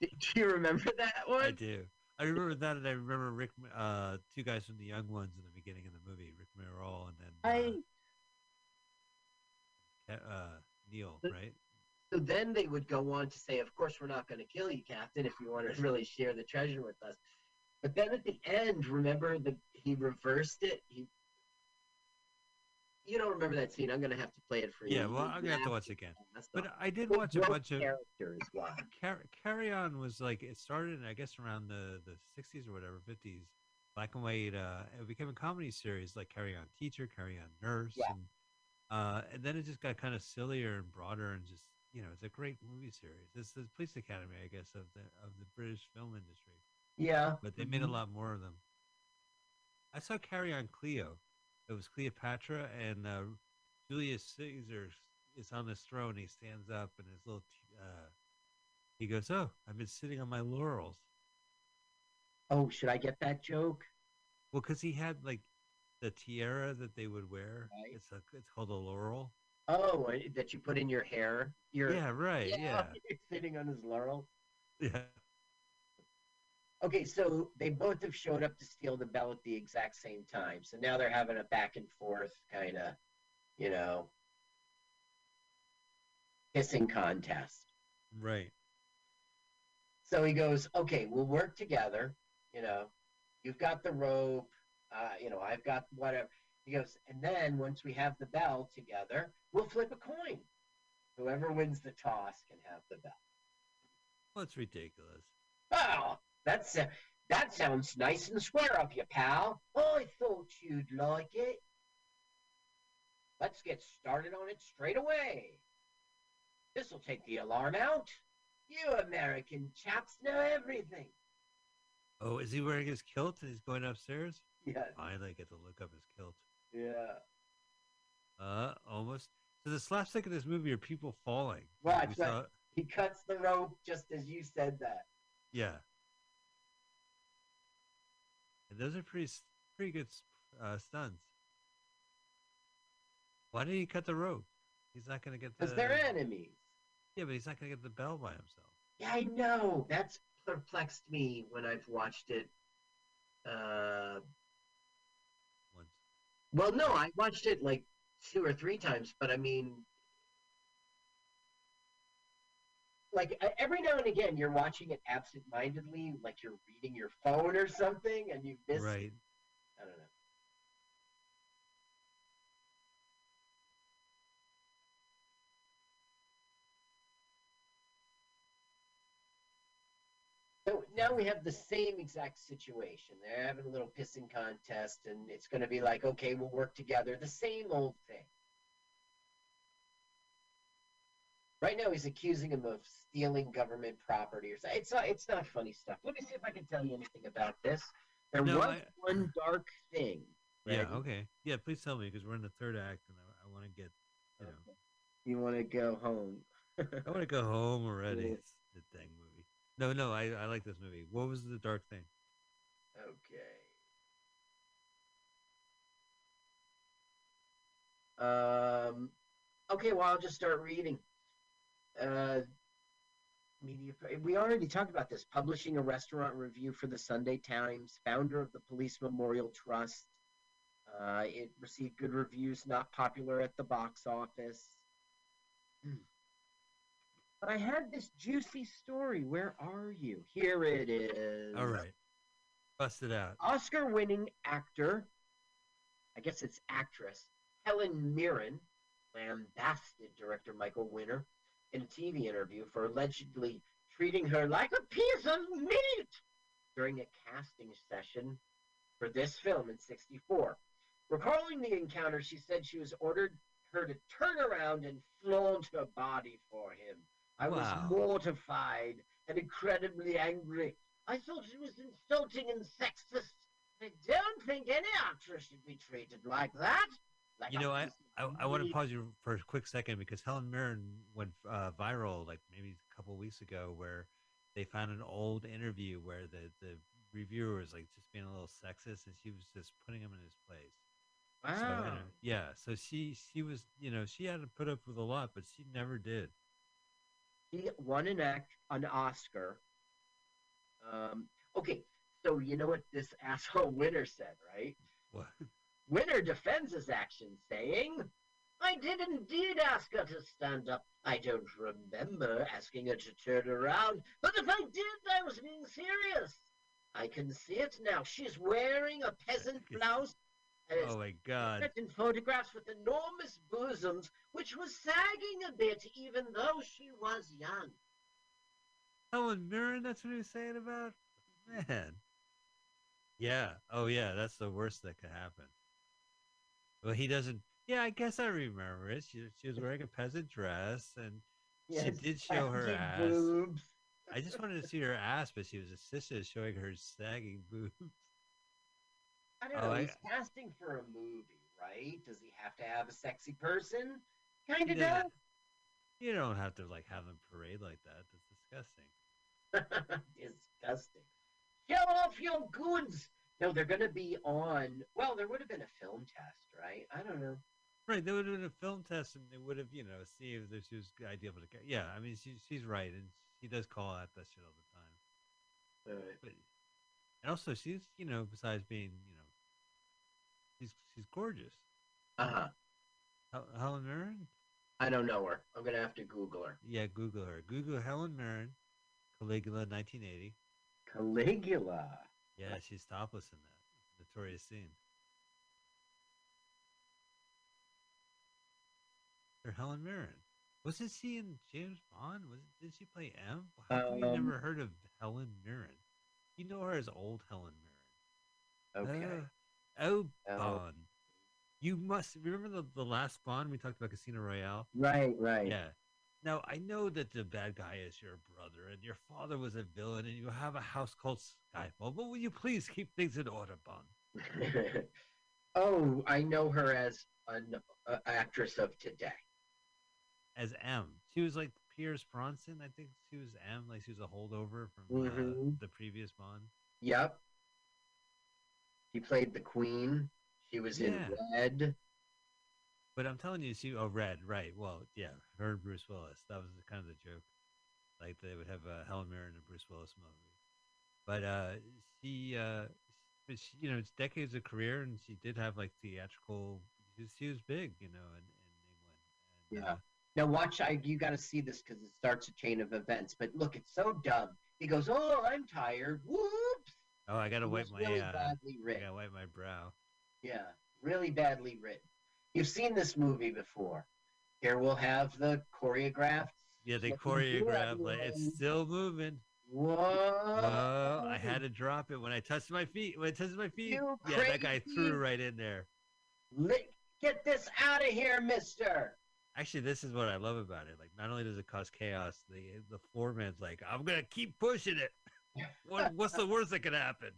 Do you remember that one? I do. I remember that, and I remember Rick, uh, two guys from the Young Ones in the beginning of the movie, Rik Mayall and then I uh, Ca- uh, Neil, But- right? so then they would go on to say, Of course we're not gonna kill you, Captain, if you want to really share the treasure with us. But then at the end, remember that he reversed it? He you don't remember that scene. I'm gonna have to play it for you. Yeah. Well, I'm gonna have to watch it again. But. I did watch a bunch of characters. Why? Car- Carry On was like it started, I guess, around the the 60s or whatever, 50s. Black and white. Uh, it became a comedy series like Carry On Teacher, Carry On Nurse, Yeah. and uh, and then it just got kind of sillier and broader and just you know, it's a great movie series. It's the Police Academy, I guess, of the of the British film industry. Yeah. But they made a mhm. lot more of them. I saw Carry On Cleo. It was Cleopatra and uh, Julius Caesar is on this throne. He stands up and his little, t- uh, he goes, "Oh, I've been sitting on my laurels." Oh, should I get that joke? Well, because he had like the tiara that they would wear. Right. It's a, it's called a laurel. Oh, uh, that you put in your hair. Your Yeah, right. Yeah, sitting on his laurels. yeah. Okay, so they both have showed up to steal the bell at the exact same time. So now they're having a back and forth kind of, you know, kissing contest. Right. So he goes, okay, we'll work together. You know, you've got the rope. Uh, you know, I've got whatever. He goes, and then once we have the bell together, we'll flip a coin. Whoever wins the toss can have the bell. It's ridiculous. Oh, that's uh, that sounds nice and square of you, pal. I thought you'd like it. Let's get started on it straight away. This'll take the alarm out. You American chaps know everything. Oh, is he wearing his kilt and he's going upstairs? Yeah, Finally, get to look up his kilt. yeah. Uh, almost. So the slapstick of this movie are people falling. Right, right. saw- He cuts the rope just as you said that. yeah. Those are pretty pretty good uh, stunts. Why did he cut the rope? He's not going to get the. Because they're enemies. Yeah, but he's not going to get the bell by himself. Yeah, I know. That's perplexed me when I've watched it. Uh, Once. Well, no, I watched it like two or three times, but I mean, like every now and again, you're watching it absent-mindedly, like you're reading your phone or something, and you miss. Right. I don't know. So now we have the same exact situation. They're having a little pissing contest, and it's going to be like, okay, we'll work together. The same old thing. Right now, he's accusing him of stealing government property or something. It's not. It's not funny stuff. Let me see if I can tell you anything about this. There No, was I- one dark thing. Yeah. Okay. Yeah. Please tell me because we're in the third act, and I, I want to get. You know, You want to go home? I want to go home already. Yeah. It's the dang movie. No, no, I, I like this movie. What was the dark thing? Okay. Um. Okay. Well, I'll just start reading. Uh. Media. We already talked about this. Publishing a restaurant review for the Sunday Times. Founder of the Police Memorial Trust. Uh, it received good reviews. Not popular at the box office. Hmm. But I had this juicy story. Where are you? Here it is. All right. Bust it out. Oscar winning actor, I guess it's actress, Helen Mirren lambasted director Michael Winner in a TV interview for allegedly treating her like a piece of meat during a casting session for this film in 64. Recalling the encounter, she said she was ordered her to turn around and flaunt her body for him. I Wow. was mortified and incredibly angry. I thought it was insulting and sexist. I don't think any actress should be treated like that. Like You know, I I, I want to pause you for a quick second because Helen Mirren went uh, viral like maybe a couple weeks ago where they found an old interview where the, the reviewer was like just being a little sexist and she was just putting him in his place. So, Wow. know, yeah. So she she was you know she had to put up with a lot, but she never did. He won an act an Oscar. Um, okay, so you know what this asshole Winner said, right? What? Winner defends his action, saying, I did indeed ask her to stand up. I don't remember asking her to turn around, but if I did, I was being serious. I can see it now. She's wearing a peasant blouse Oh my God! in photographs with enormous bosoms, which was sagging a bit even though she was young. Helen Mirren, that's what he was saying about man. Yeah. Oh yeah, that's the worst that could happen. Well, he doesn't. Yeah, I guess I remember it. She she was wearing a peasant dress, and She did show her ass. boobs. I just wanted to see her ass, but she was insistent showing her sagging boobs. I don't Oh, know. I- He's casting for a movie, right? Does he have to have a sexy person? Kind of does. You don't have to like have them parade like that. That's disgusting. Disgusting. Show off your goods. No, they're going to be on. Well, there would have been a film test, right? I don't know. Right, there would have been a film test, and they would have, you know, see if this was ideal for the. ca- Yeah, I mean, she's she's right, and she does call out that shit all the time. But and also, she's you know, besides being you know, she's she's gorgeous. Uh huh. Helen Mirren. I don't know her. I'm going to have to Google her. Yeah, Google her. Google Helen Mirren, Caligula, 1980. Caligula. Yeah, she's topless in that notorious scene. Or Helen Mirren. Wasn't she in James Bond? Was did she play M? How come you Um, never heard of Helen Mirren? You know her as old Helen Mirren. Okay. Uh, oh, Oh. Bond. You must remember the, the last Bond we talked about Casino Royale? right, right. Yeah. Now I know that the bad guy is your brother, and your father was a villain, and you have a house called Skyfall. But will you please keep things in order, Bond? oh, I know her as an uh, actress of today. As M, she was like Pierce Brosnan. I think she was M, like she was a holdover from uh, Mhm. the previous Bond. Yep. He played the queen. She was in Red. But I'm telling you, she oh Red, right? Well, yeah, her and Bruce Willis. That was the, kind of the joke. Like they would have uh, Helen Mirren and Bruce Willis movie. But uh, she, uh, but she, you know, it's decades of career, and she did have like theatrical. She was, big, you know, in, in England. And, Yeah. Uh, Now watch, I you got to see this because it starts a chain of events. But look, it's so dumb. He goes, "Oh, I'm tired." Whoops. oh, I gotta wipe my. really uh, badly I gotta wipe my brow. Yeah, really badly written. You've seen this movie before. Here we'll have the choreographed. Yeah, they choreographed. Like it's still moving. Whoa! Oh, I had to drop it when I touched my feet. When I touched my feet, You yeah, that guy threw right in there. Get this out of here, Mister. Actually, this is what I love about it. Like, not only does it cause chaos, the the foreman's like, "I'm gonna keep pushing it. What what's the worst that could happen?"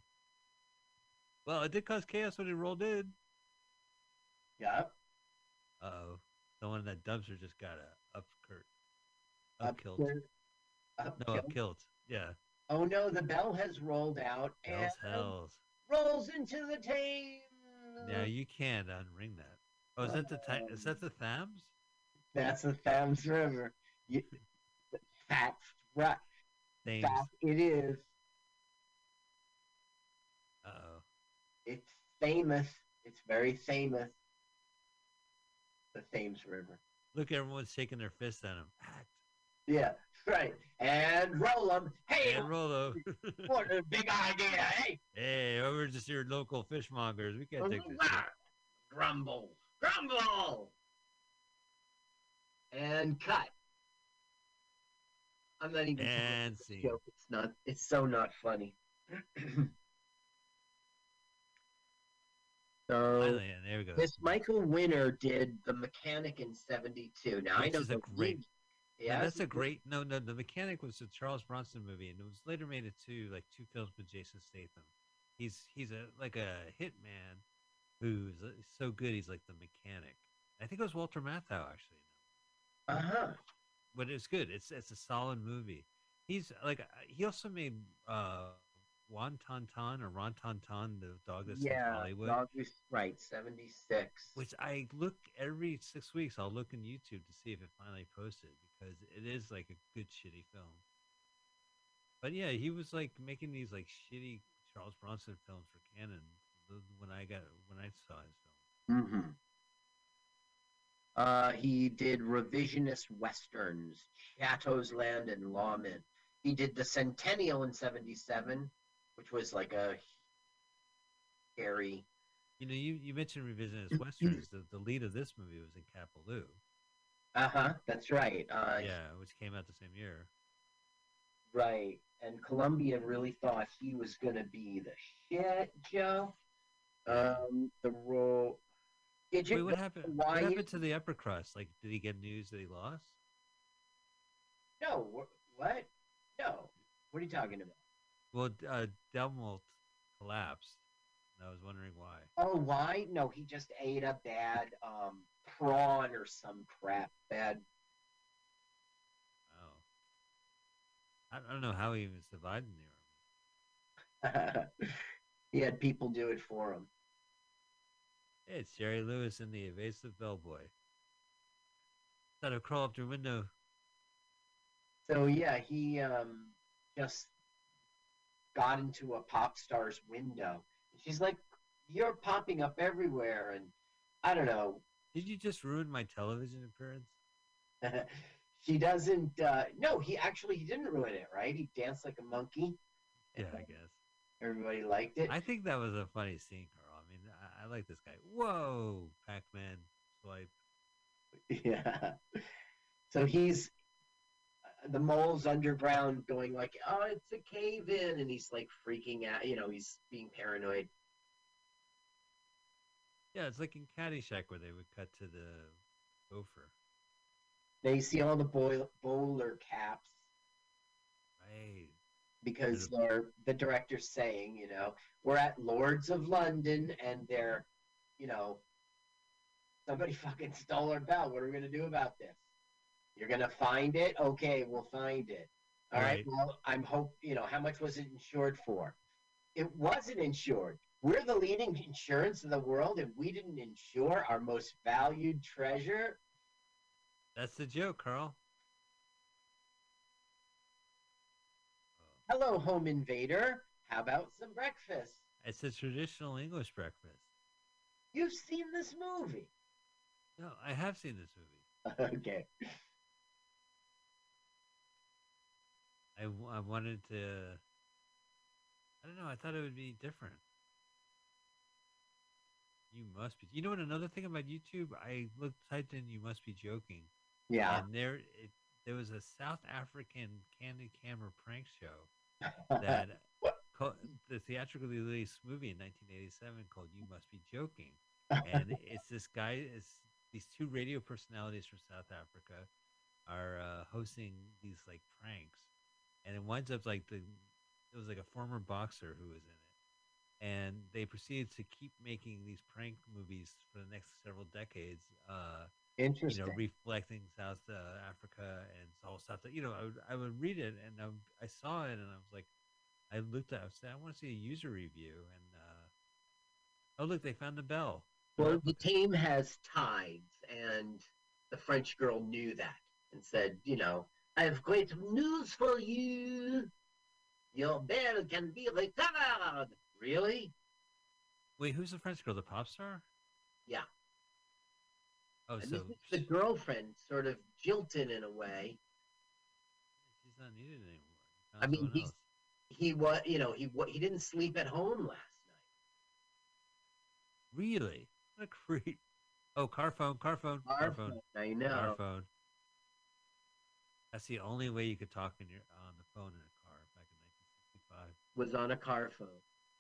Well, it did cause chaos when it rolled in. Yep. Uh oh, someone in that dumpster just got a up kilt. Up Up kilt. there- up No, kilt. up kilt. Yeah. Oh no, the bell has rolled out Hells, and hells. rolls into the Thames. Now you can't unring that. Oh, is that the ti- is that the Thams? That's the Thames River. You, that's right. Thames. That it is. Uh oh. It's famous. It's very famous. The Thames River. Look, everyone's shaking their fists at him. Act. Yeah, right. And roll them. Hey, And Rolo. what a big idea. Hey, hey, we're just your local fishmongers. We can't take this. grumble, grumble, and cut. I'm not even. And joke. It's not. It's so not funny. so Finally, and there we go. this Michael Winner did the Mechanic in '72. Now I know is a great- Yeah, Yeah, that's a great. No, no, the mechanic was a Charles Bronson movie, and it was later made into like two films with Jason Statham. He's he's a like a hitman who's uh, so good. He's like the mechanic. I think it was Walter Matthau actually, Uh huh. but it's good. It's it's a solid movie. He's like uh, he also made uh Won Ton Ton or Ron Ton, the dog that's in Hollywood. Dog right. '76. Which I look every six weeks. I'll look on YouTube to see if it finally posted because it is like a good shitty film. But yeah, he was like making these like shitty Charles Bronson films for Cannon when I got when I saw his film. Mm-hmm. Uh, he did revisionist westerns, Chato's Land and Lawmen. He did the Centennial in '77, which was like a scary. You know, you, you mentioned revisionist westerns. The, the lead of this movie was in Cat Ballou. Uh huh. That's right. Uh, yeah, which came out the same year. Right. And Columbia really thought he was gonna be the shit, Joe. Um, the role. Did you Wait, what happened? why What happened to the upper crust? Like, did he get news that he lost? No, wh- what? No. What are you talking about? Well, uh, collapsed. I was wondering why. Oh, why? No, he just ate a bad um prawn or some crap. Bad. Oh. I, don't know how he even survived in the army. he had people do it for him. Hey, it's Jerry Lewis and the evasive bellboy. Thought I'd crawl up the window. So yeah, he um just got into a pop star's window. She's like, "You're popping up everywhere," and I don't know. Did you just ruin my television appearance? she doesn't. Uh, no, he actually he didn't ruin it. Right? He danced like a monkey. Yeah, I guess. Everybody liked it. I think that was a funny scene, Carl. I mean, I, I like this guy. Whoa, Pac-Man swipe. Yeah. So he's the mole's underground going like, oh, it's a cave in, and he's like freaking out. You know, he's being paranoid. Yeah, it's like in Caddyshack where they would cut to the gopher. They see all the boil- bowler caps Right. because they're the director's saying, you know, we're at Lloyd's of London, and they're, you know, somebody fucking stole our bell. What are we gonna do about this? You're gonna find it? Okay, we'll find it. All right. Right. Well, I'm hope you know how much was it insured for? It wasn't insured. We're the leading insurance in the world, and we didn't insure our most valued treasure. That's the joke, Carl. Hello, home invader. How about some breakfast? It's a traditional English breakfast. You've seen this movie. No, I have seen this movie. okay. I, w- I wanted to. I don't know. I thought it would be different. You must be. You know what? Another thing about YouTube, I looked typed in "You must be joking," Yeah. and there it, there was a South African candid camera prank show that co- the theatrically released movie in 1987 called "You Must Be Joking," and it's this guy is these two radio personalities from South Africa are uh, hosting these like pranks, and it winds up like the it was like a former boxer who was in it, and they proceeded to keep making these prank movies for the next several decades. Uh, Interesting. you know, reflecting South uh, Africa and all stuff that you know, I would I would read it and I, I saw it and I was like, I looked at, it, I said, I want to see a user review and uh, oh look, they found the bell. well, the team has tides, and the French girl knew that and said, you know, I have great news for you. Your bell can be recovered. Really? Wait, who's the French girl? The pop star? Yeah. Oh, And so this is the girlfriend, sort of jilted in a way. she's not needed anymore. You I mean, he's- else. He was, you know, he he didn't sleep at home last night. really what a creep. Oh, car phone, car phone, car phone, I car know. phone. That's the only way you could talk in your on the phone in a car back in 1965. Was on a car phone.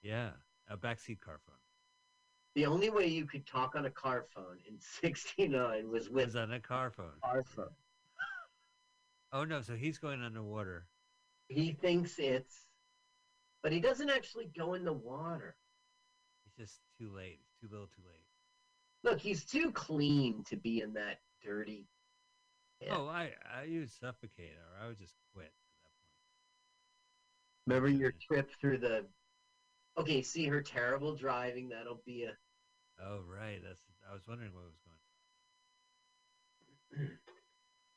Yeah, a backseat car phone. The only way you could talk on a car phone in '69 was with Was on a car phone. car phone. Oh no, so he's going underwater. He thinks it's, but he doesn't actually go in the water. He's just too late. It's too little, too late. Look, he's too clean to be in that dirty. Yeah. Oh, I I would suffocate or I would just quit at Remember your trip through the? Okay, see her terrible driving. That'll be a. Oh right, that's. I was wondering what was going.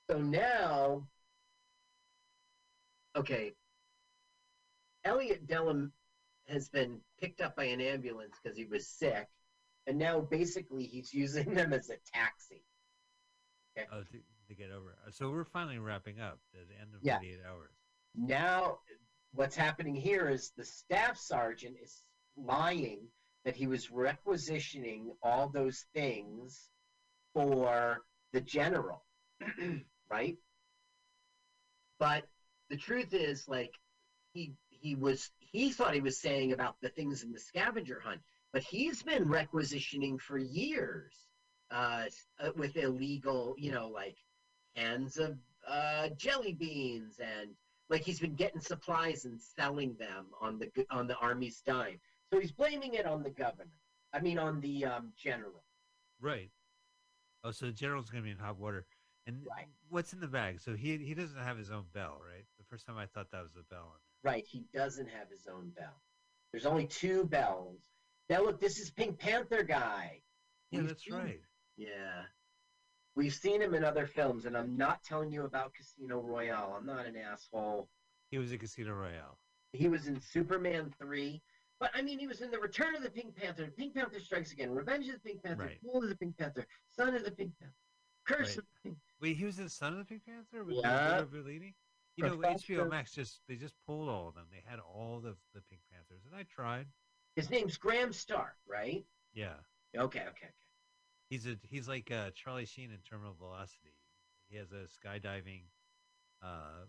So now, okay, Elliot Dellum has been picked up by an ambulance because he was sick, and now basically he's using them as a taxi. Oh, to, get over. So we're finally wrapping up at the end of Yeah. 48 hours. Now, what's happening here is the staff sergeant is lying that he was requisitioning all those things for the general, right? But the truth is, like, he he was he thought he was saying about the things in the scavenger hunt, but he's been requisitioning for years uh, uh, with illegal, you know, like cans of uh, jelly beans and like he's been getting supplies and selling them on the on the army's dime. So he's blaming it on the governor. I mean, on the um, general. Right. Oh, so the general's gonna be in hot water. And Right. what's in the bag? So he he doesn't have his own bell, right? The first time I thought that was the bell. Right, he doesn't have his own bell. There's only two bells. Now look, this is Pink Panther guy. Yeah, that's right. Yeah. We've seen him in other films, and I'm not telling you about Casino Royale. I'm not an asshole. He was in Casino Royale. He was in Superman 3. But I mean, he was in the Return of the Pink Panther, Pink Panther Strikes Again, Revenge of the Pink Panther, Right. Fall of the Pink Panther, Son of the Pink Panther, Curse Right. of the Pink Wait, he was in Son of the Pink Panther with Yeah. You know, HBO Max just they just pulled all of them. They had all the the Pink Panthers, and I tried. His name's Graham Stark, right? Yeah, Okay, okay, okay. He's a he's like uh, Charlie Sheen in Terminal Velocity. He has a skydiving uh,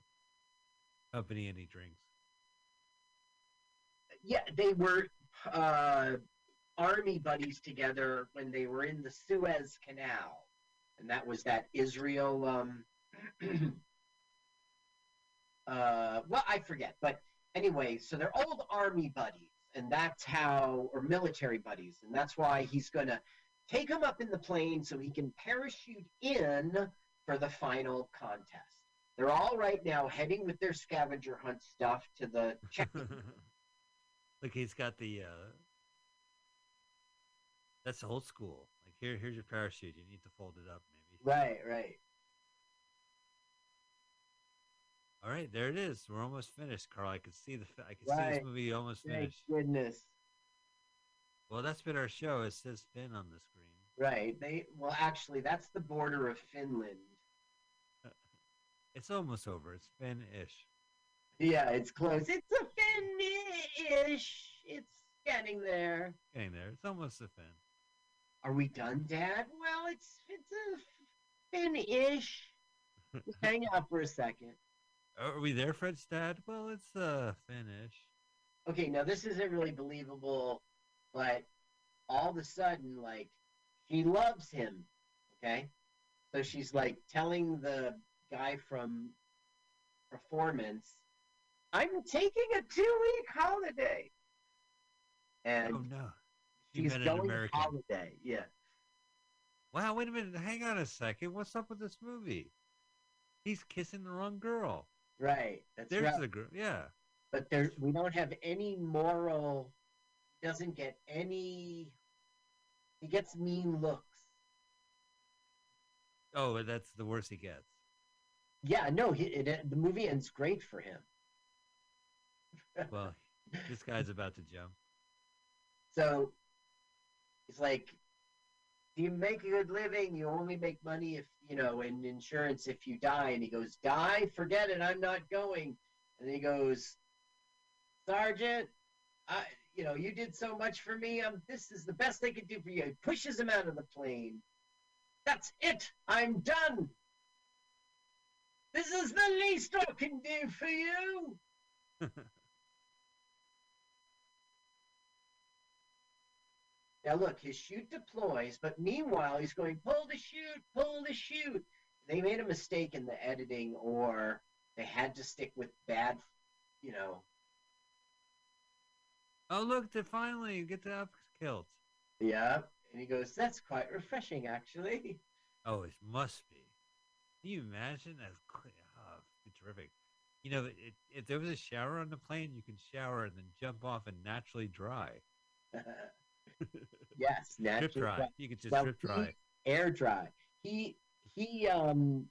company, and he drinks. Yeah, they were uh, army buddies together when they were in the Suez Canal, and that was that Israel. Um, uh, well, I forget, but anyway, so they're old army buddies, and that's how, or military buddies, and that's why he's gonna take him up in the plane so he can parachute in for the final contest. They're all right now heading with their scavenger hunt stuff to the check-in Look, he's got the. Uh, that's old school. Like here, here's your parachute. You need to fold it up, maybe. Right, right. All right, there it is. We're almost finished, Carl. I can see the. I can see Right. this movie almost Thank finished. goodness. Well, that's been our show. It says Finn on the screen. Right. They well actually that's the border of Finland. It's almost over. It's Finn-ish. Yeah, it's close. It's a Finn-ish. It's getting there. Getting there. It's almost a Finn. Are we done, Dad? Well, it's it's a Finn-ish. Hang out for a second. Are we there, Fred's dad? Well, it's uh Finn-ish. Okay, now this isn't really believable, but all of a sudden, like, she loves him. Okay? So she's like telling the guy from performance, I'm taking a two week holiday. And oh no. You she's going American. holiday. Yeah. Wow, wait a minute. Hang on a second. What's up with this movie? He's kissing the wrong girl. Right. That's There's right. the girl. Yeah. but there we don't have any moral doesn't get any he gets mean looks. Oh, that's the worst he gets. Yeah, no, he, it, the movie ends great for him. Well, this guy's about to jump. So he's like, "Do you make a good living? You only make money if you know in insurance if you die." And he goes, "Die? Forget it. I'm not going." And he goes, "Sergeant, I, you know, you did so much for me. Um, this is the best they could do for you." He pushes him out of the plane. That's it. I'm done. This is the least I can do for you. Now look, his chute deploys, but meanwhile he's going pull the chute, pull the chute. They made a mistake in the editing, or they had to stick with bad, you know. Oh, look, they finally get the up killed. Yeah, and he goes, "That's quite refreshing, actually." Oh, it must be. Can you imagine? That's oh, terrific. You know, it, if there was a shower on the plane, you can shower and then jump off and naturally dry. yes, naturally dry. dry. You could just Well, drip dry. air dry. He he um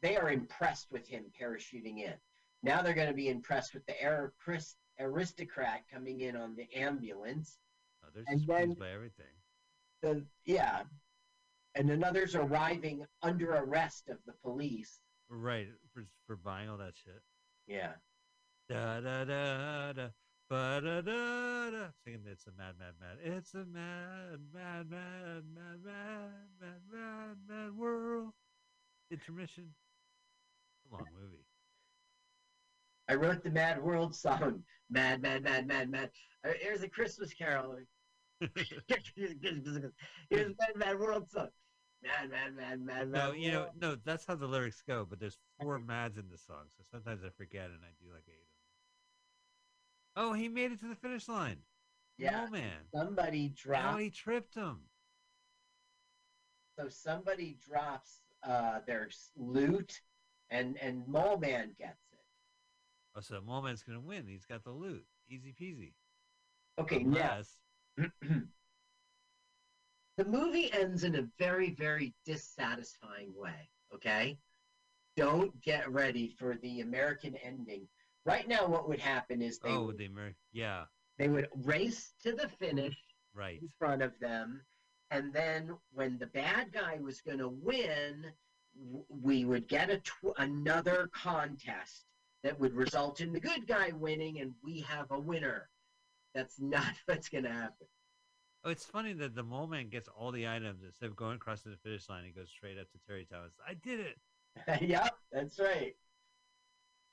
they are impressed with him parachuting in. Now they're going to be impressed with the air Chris aristocrat coming in on the ambulance. Oh, they're and then- by everything. The yeah, and another's arriving under arrest of the police. Right, for, for buying all that shit. Yeah, Da da da da. Ba da da da. Singing it's a mad, mad, mad. It's a mad, mad, mad, mad, mad, mad, mad, mad world. Intermission. A long movie. I wrote the Mad World song. Mad, mad, mad, mad, mad. Uh, Here's a Christmas Carol. Here's the Mad, Mad World song. mad, mad, mad, mad, No, you know, no, that's how the lyrics go. But there's four Mads in the song, so sometimes I forget, and I do like eight of them. Oh, he made it to the finish line. yeah. oh man. Somebody dropped. he tripped him. So somebody drops uh, their loot, and and Mole Man gets. Oh, so Moleman's gonna win. He's got the loot. Easy peasy. Okay, Unless, the movie ends in a very very dissatisfying way. Okay, don't get ready for the American ending. Right now, what would happen is they oh, would, the American. Yeah, they would race to the finish right. in front of them, and then when the bad guy was going to win, w- we would get a tw- another contest that would result in the good guy winning, and we have a winner. That's not what's going to happen. Oh, it's funny that the moment gets all the items instead of going across the finish line. He goes straight up to Terry Thomas. I did it. yep, that's right.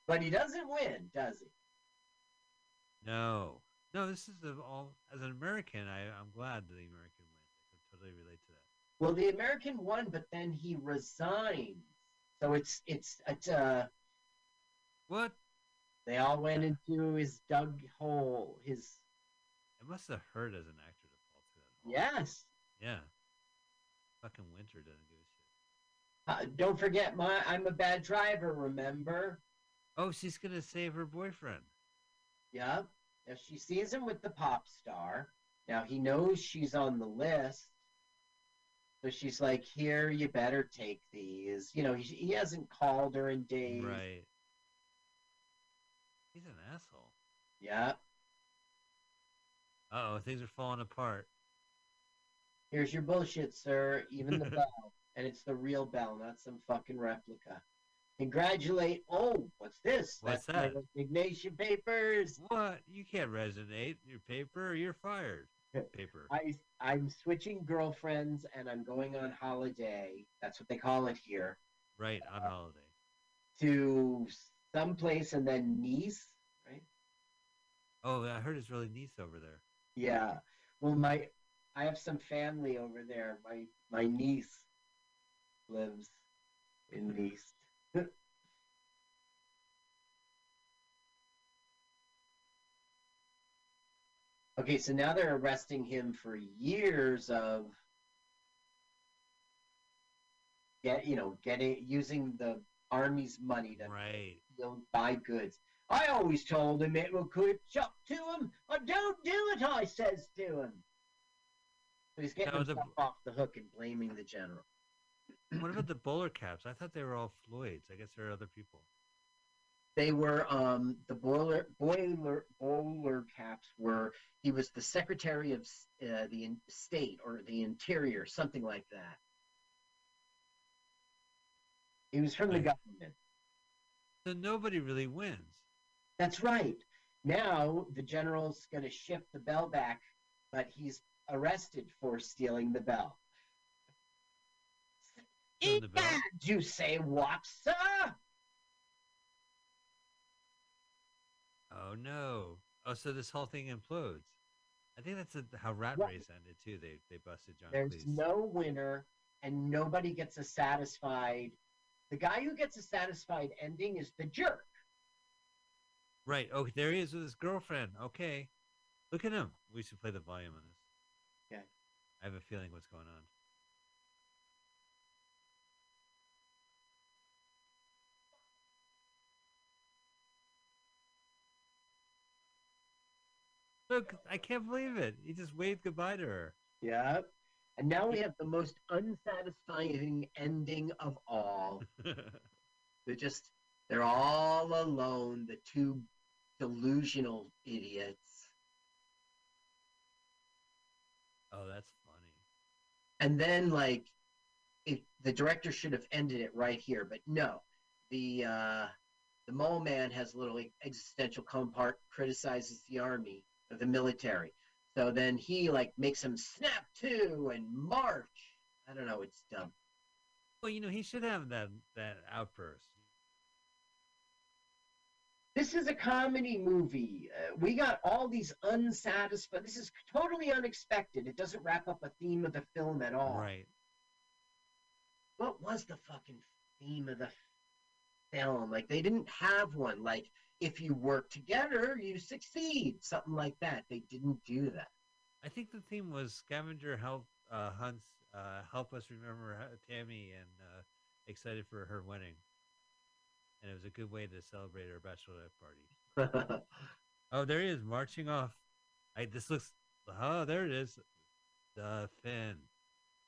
But he doesn't win, does he? No, no. This is the all. As an American, I, I'm glad the American wins. I can totally relate to that. Well, the American won, but then he resigns. So it's it's it's uh What? they all went into his dug hole. His It must have hurt as an actor to fall through that hole. yes. Yeah. Fucking Winner doesn't give a shit. Uh, don't forget my I'm a bad driver, remember? Oh, she's gonna save her boyfriend. Yep. If she sees him with the pop star, now he knows she's on the list. So she's like, "Here, you better take these." You know, he, he hasn't called her in days. Right. He's an asshole. Yeah. Uh oh, things are falling apart. Here's your bullshit, sir. Even the bell, and it's the real bell, not some fucking replica. Congratulate. Oh, what's this? What's That's my that? resignation papers. What? You can't resonate your paper you're fired. Paper. I I'm switching girlfriends and I'm going on holiday. That's what they call it here. Right, on holiday. To someplace and then Nice, right? Oh, I heard it's really nice over there. Yeah. Well, my I have some family over there. My my niece lives in Nice. okay, so now they're arresting him for years of get you know getting using the army's money to Right. buy goods. I always told him it would catch up to him. I don't do it, I says to him. He's getting Now, the- off the hook and blaming the general. What about the bowler caps? I thought they were all Floyd's. I guess there are other people. They were um, the boiler boiler bowler caps were. He was the secretary of uh, the in- state or the interior, something like that. He was from the government. So nobody really wins. That's right. Now the general's going to ship the bell back, but he's arrested for stealing the bell. Stealing the bell? Egad, you say what, sir? Oh no. Oh, so this whole thing implodes. I think that's a, how Rat Right. Race ended too. They they busted John There's Cleese. no winner, and nobody gets a satisfied. The guy who gets a satisfied ending is the jerk. Right. Oh, there he is with his girlfriend. Okay. Look at him. We should play the volume on this. Okay. I have a feeling what's going on. Look, I can't believe it. He just waved goodbye to her. Yeah. And now we have the most unsatisfying ending of all. They're just, they're all alone, the two delusional idiots. oh, that's funny. And then, like, it, the director should have ended it right here, but no. The uh, the mole man has a little existential compart, criticizes the army, or the military. So then he like makes him snap to and march. I don't know, it's dumb. Well, you know, he should have that that outburst. This is a comedy movie. Uh, we got all these unsatisfied. This is totally unexpected. It doesn't wrap up a theme of the film at all. Right. what was the fucking theme of the film? Like they didn't have one. Like if you work together, you succeed. Something like that. They didn't do that. I think the theme was scavenger help uh, hunts uh, help us remember Tammy and uh, excited for her wedding, and it was a good way to celebrate her bachelorette party. Oh, there he is marching off. I this looks. Oh, there it is. The Finn.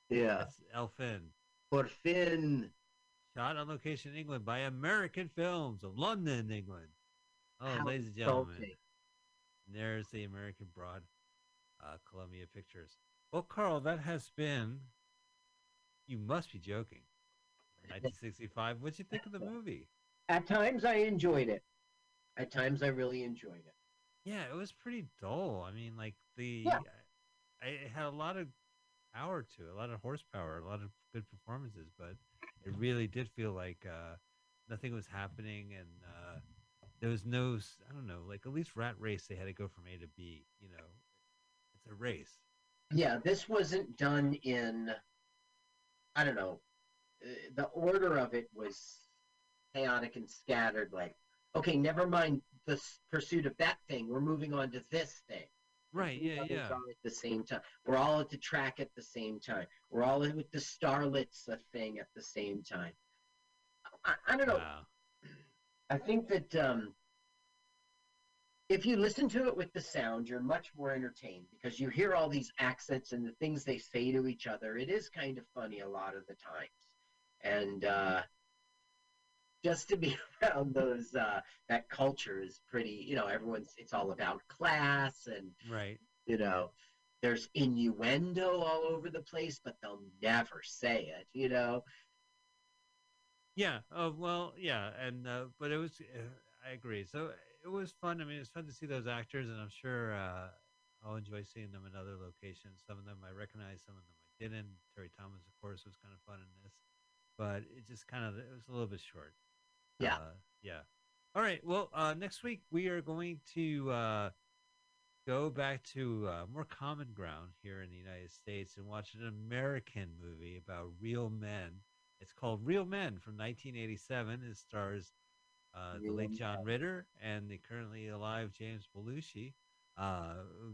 yeah. That's El Finn. For Finn. Shot on location in England by American Films of London, England. Oh, ladies and gentlemen, insulting. there's the American Broad, uh, Columbia Pictures. Well, Carl, that has been. You must be joking. 1965. What'd you think of the movie? At times I enjoyed it. At times I really enjoyed it. Yeah, it was pretty dull. I mean, like the, Yeah. I, it had a lot of power to it, a lot of horsepower, a lot of good performances, but it really did feel like uh, nothing was happening, and uh, there was no, I don't know, like at least Rat Race, they had to go from A to B. You know, it's a race. Yeah, this wasn't done in, I don't know, uh, the order of it was chaotic and scattered. Like, okay, never mind the pursuit of that thing. We're moving on to this thing. Right? Yeah, yeah. At the same time, we're all at the track at the same time. We're all with the starlets a thing at the same time. I, I don't know. Wow. I think that um, if you listen to it with the sound, you're much more entertained because you hear all these accents and the things they say to each other. It is kind of funny a lot of the times, and uh, just to be around those uh, that culture is pretty. You know, everyone's it's all about class and Right. you know. There's innuendo all over the place, but they'll never say it. You know, Yeah. Oh well. Yeah. And uh, but it was. Uh, I agree. So it was fun. I mean, it's fun to see those actors, and I'm sure uh, I'll enjoy seeing them in other locations. Some of them I recognize, some of them I didn't. Terry Thomas, of course, was kind of fun in this, but it just kind of it was a little bit short. Yeah. Uh, yeah. All right. Well, uh, next week we are going to uh, go back to uh, more common ground here in the United States and watch an American movie about real men. It's called Real Men from 1987. It stars uh, the late John Ritter and the currently alive James Belushi, uh,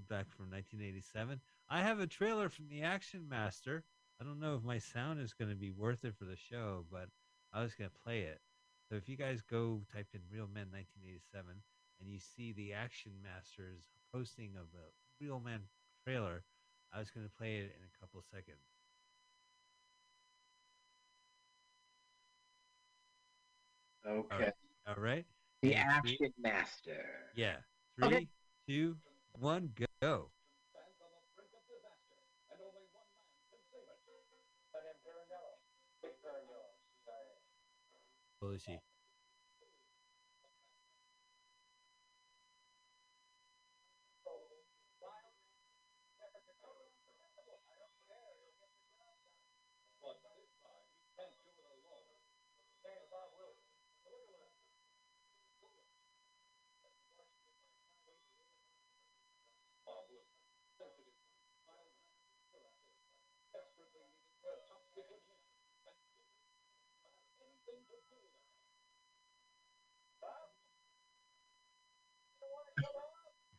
back from 1987. I have a trailer from the Action Master. I don't know if my sound is going to be worth it for the show, but I was going to play it. So if you guys go type in Real Men 1987 and you see the Action Masters posting of the Real Men trailer, I was going to play it in a couple seconds. Okay. All right? The Three- action master. Yeah. Three, Okay. two, one, go. Belushi.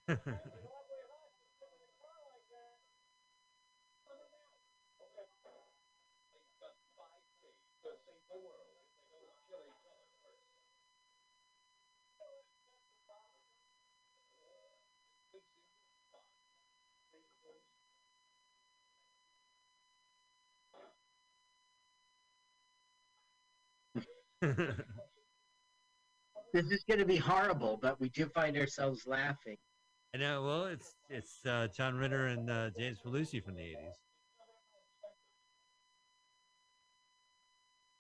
This is going to be horrible, but we do find ourselves laughing. I know. Well, it's it's uh, John Ritter and uh, James Belushi from the '80s.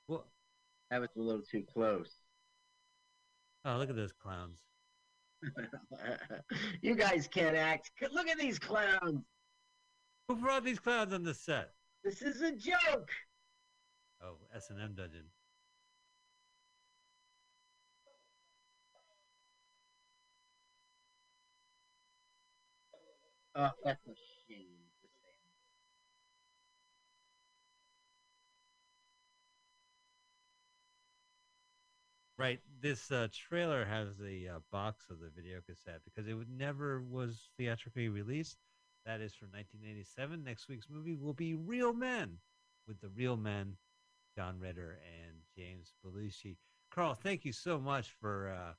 Well, That was a little too close. oh, look at those clowns. you guys can't act. Look at these clowns. Who brought these clowns on the set? This is a joke. Oh, S and M Dungeon. Oh, that's a shame. Right, this uh, trailer has the uh, box of the video cassette because it never was theatrically released. That is from 1987. Next week's movie will be Real Men with the Real Men, John Ritter and James Belushi. Carl, thank you so much for uh,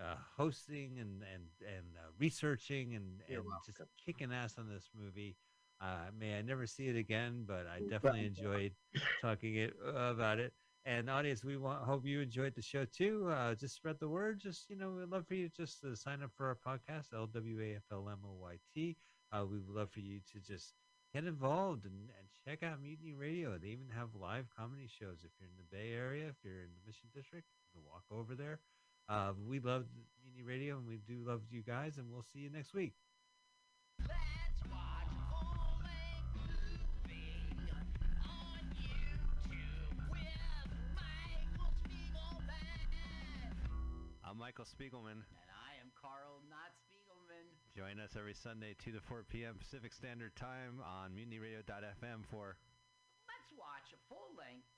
uh, hosting and and and uh, researching and, You're and just kicking ass on this movie. Uh, may I never see it again, but I definitely enjoyed talking it about it. And audience, we want hope you enjoyed the show too. Uh, just spread the word. Just you know, we'd love for you just to sign up for our podcast, LWAFLMOYT. Uh, we would love for you to just get involved and, and check out Mutiny Radio. They even have live comedy shows. If you're in the Bay Area, if you're in the Mission District, you can walk over there. Uh, we love Mutiny Radio, and we do love you guys. And we'll see you next week. Let's watch full-length movie on YouTube with Michael Spiegelman. I'm Michael Spiegelman. And I am Carl, not Spiegelman. Join us every Sunday, 2 to 4 p.m. Pacific Standard Time on MutinyRadio.fm for Let's watch a full-length movie on.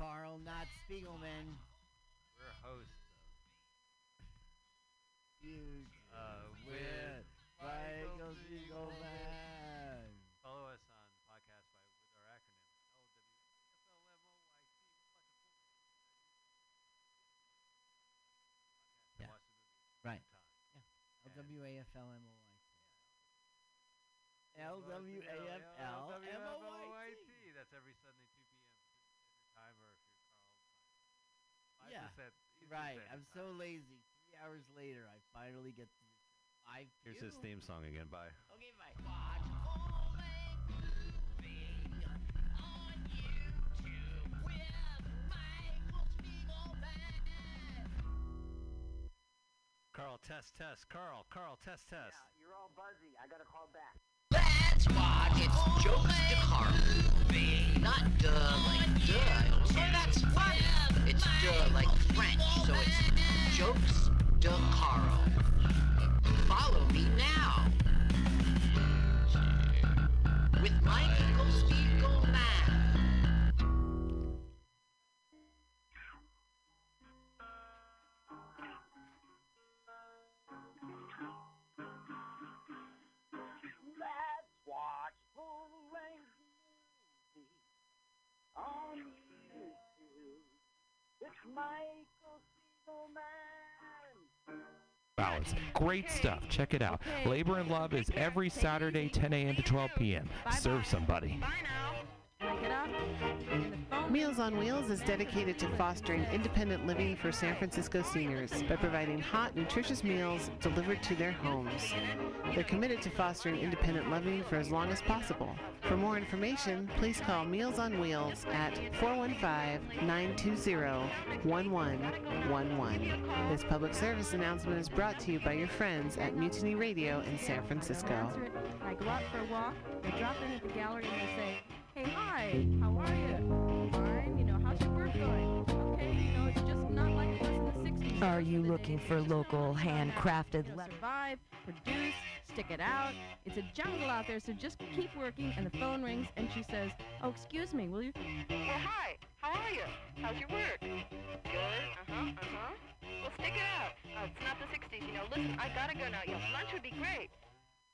Carl, not Spiegelman. We're hosts You uh, with Michael Spiegelman. Follow us on podcast by with our acronym LWFLMOYT. Yeah. Watch the movie Right. sometime. L W A F L M O Y T. L W A F L M O Y T. That's every Sunday, 2 p.m. Pacific Standard Time, or if you're Carl, Yeah, 5% Eastern Right. Standard I'm Time. so lazy. Three hours later, I finally get to the. I Here's his theme song again. Bye. Okay, bye. Watch. Carl, test, test. Carl, Carl, test, test. Yeah, you're all buzzy. I gotta call back. Let's watch It's Jokes to Carl. Not duh like duh. So that's funny. It's duh like French. So it's Jokes de Carl. Follow me now. With Michael Spiegelman. Let's It's Michael Spiegelman. Wow, it's great stuff. Check it out. Okay. Labor and Love is every Saturday, 10 a.m. to 12 p.m. Serve somebody. Bye now. Meals on Wheels is dedicated to fostering independent living for San Francisco seniors by providing hot, nutritious meals delivered to their homes. They're committed to fostering independent living for as long as possible. For more information, please call Meals on Wheels at 415-920-1111. This public service announcement is brought to you by your friends at Mutiny Radio in San Francisco. I go out for a walk. I drop in at the gallery and I say, "Hey, hi, how are you? Fine. You know, how's your work going? Okay. You know, it's just not like it was in the '60s. Are you looking days for local just had to handcrafted you know, leather? survive, produce, stick it out. It's a jungle out there, so just keep working." And the phone rings, and she says, "Oh, excuse me, will you?" Well, hi. How are you? How's your work? Good. Uh-huh, uh-huh. Well, stick it out. Uh, it's not the 60s, you know. Listen, I gotta go now. Your lunch would be great.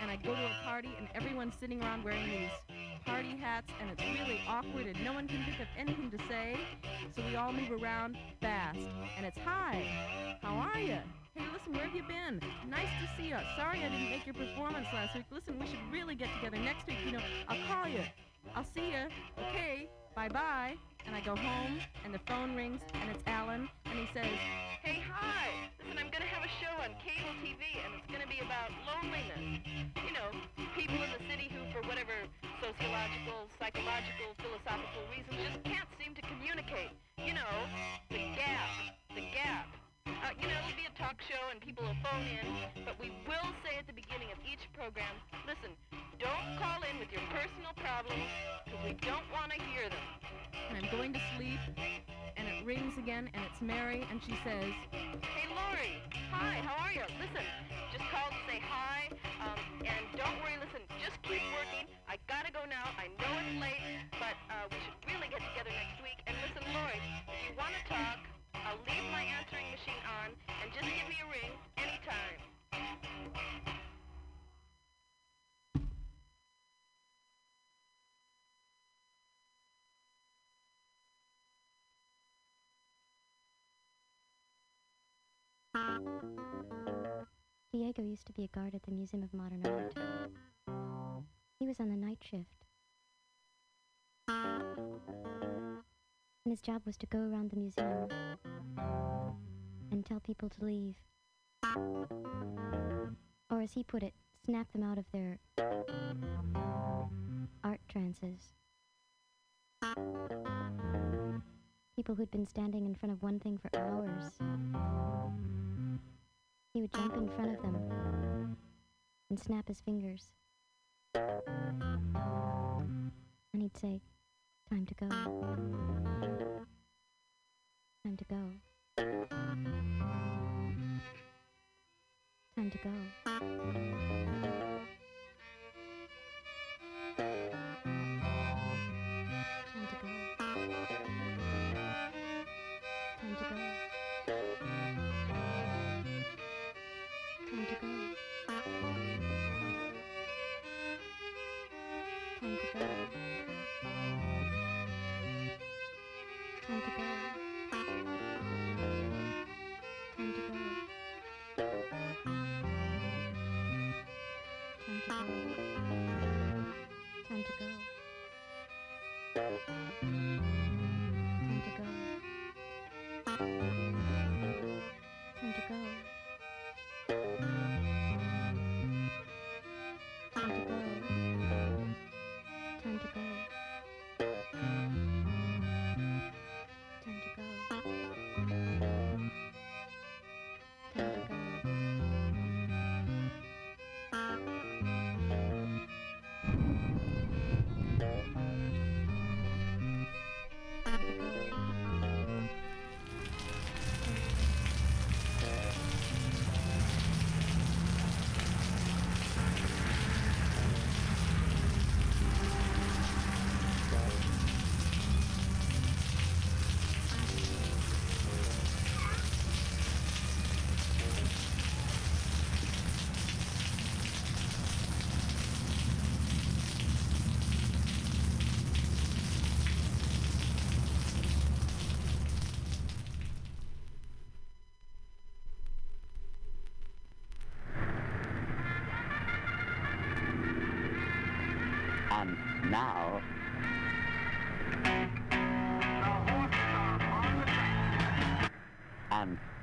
And I go to a party and everyone's sitting around wearing these party hats and it's really awkward and no one can think of anything to say. So we all move around fast and it's hi, how are you? Hey, listen, where have you been? Nice to see you. Sorry I didn't make your performance last week. Listen, we should really get together next week. You know, I'll call you. I'll see you. Okay, bye bye. And I go home and the phone rings and it's Alan and he says, Hey, hi! Listen, I'm gonna have a show on cable TV, and it's gonna be about loneliness. You know, people in the city who, for whatever sociological, psychological, philosophical reasons, just can't seem to communicate. You know, the gap, the gap. Uh, you know, it'll be a talk show and people will phone in, but we will say at the beginning of each program, listen, don't call in with your personal problems, because we don't want to hear them. and I'm going to sleep and it rings again and it's Mary and she says, Hey, Laurie. Hi, how are you? Listen, just called to say hi. Um, and don't worry, listen, just keep working. I gotta go now. I know it's late, but uh, we should really get together next week. And listen, Laurie, if you want to talk, I'll leave my answering machine on and just give me a ring anytime. Diego used to be a guard at the Museum of Modern Art. He was on the night shift. And his job was to go around the museum and tell people to leave. Or as he put it, snap them out of their art trances. People who'd been standing in front of one thing for hours. He would jump in front of them and snap his fingers. And he'd say, Time to go. Time to go. Time to go.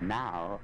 now,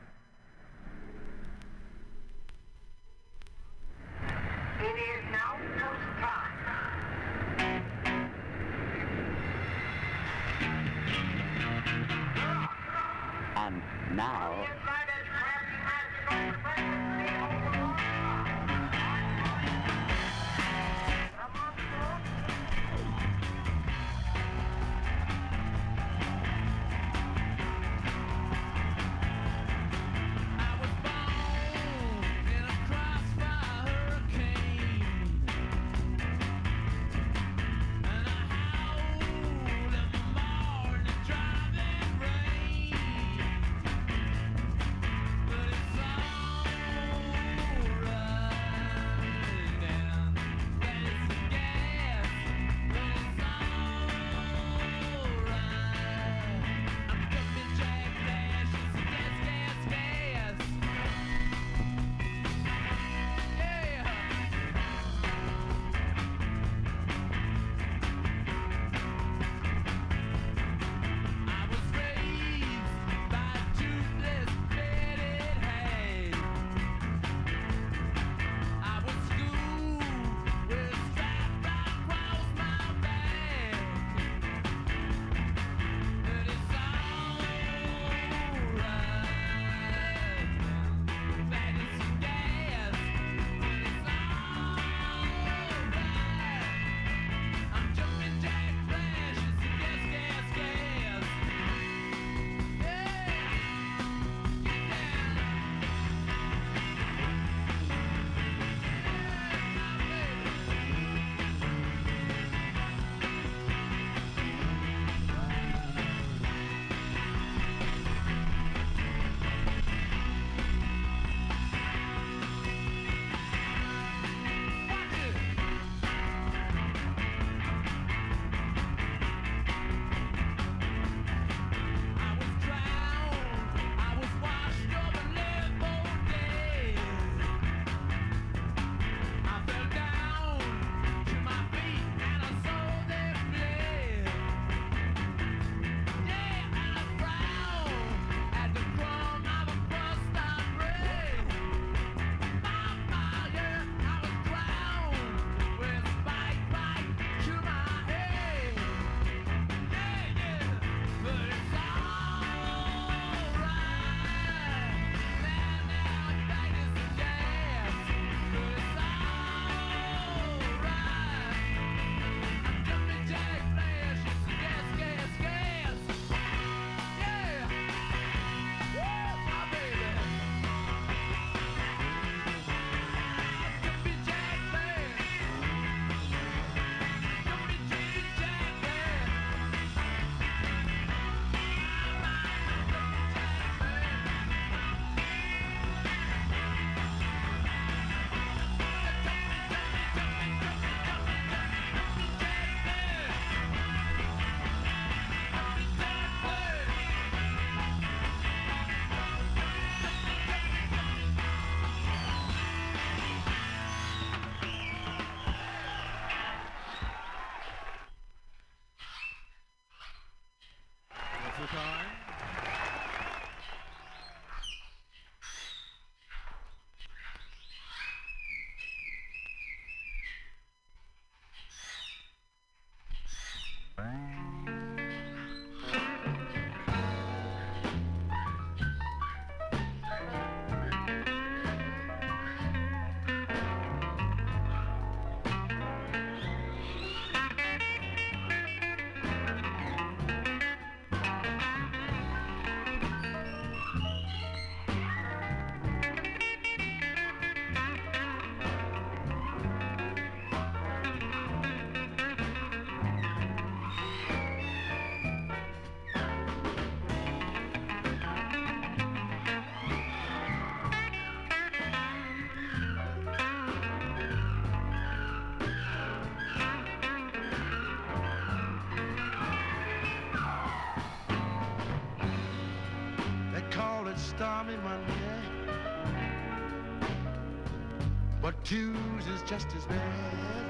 But twos is just as bad.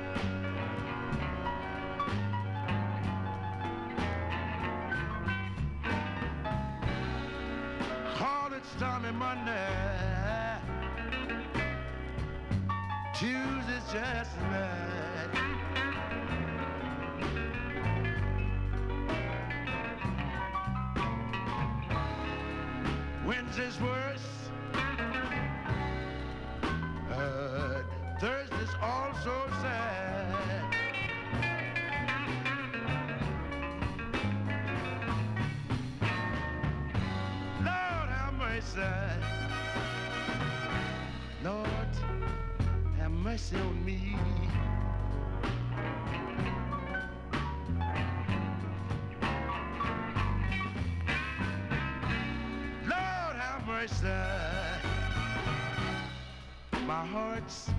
my heart's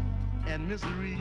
and misery.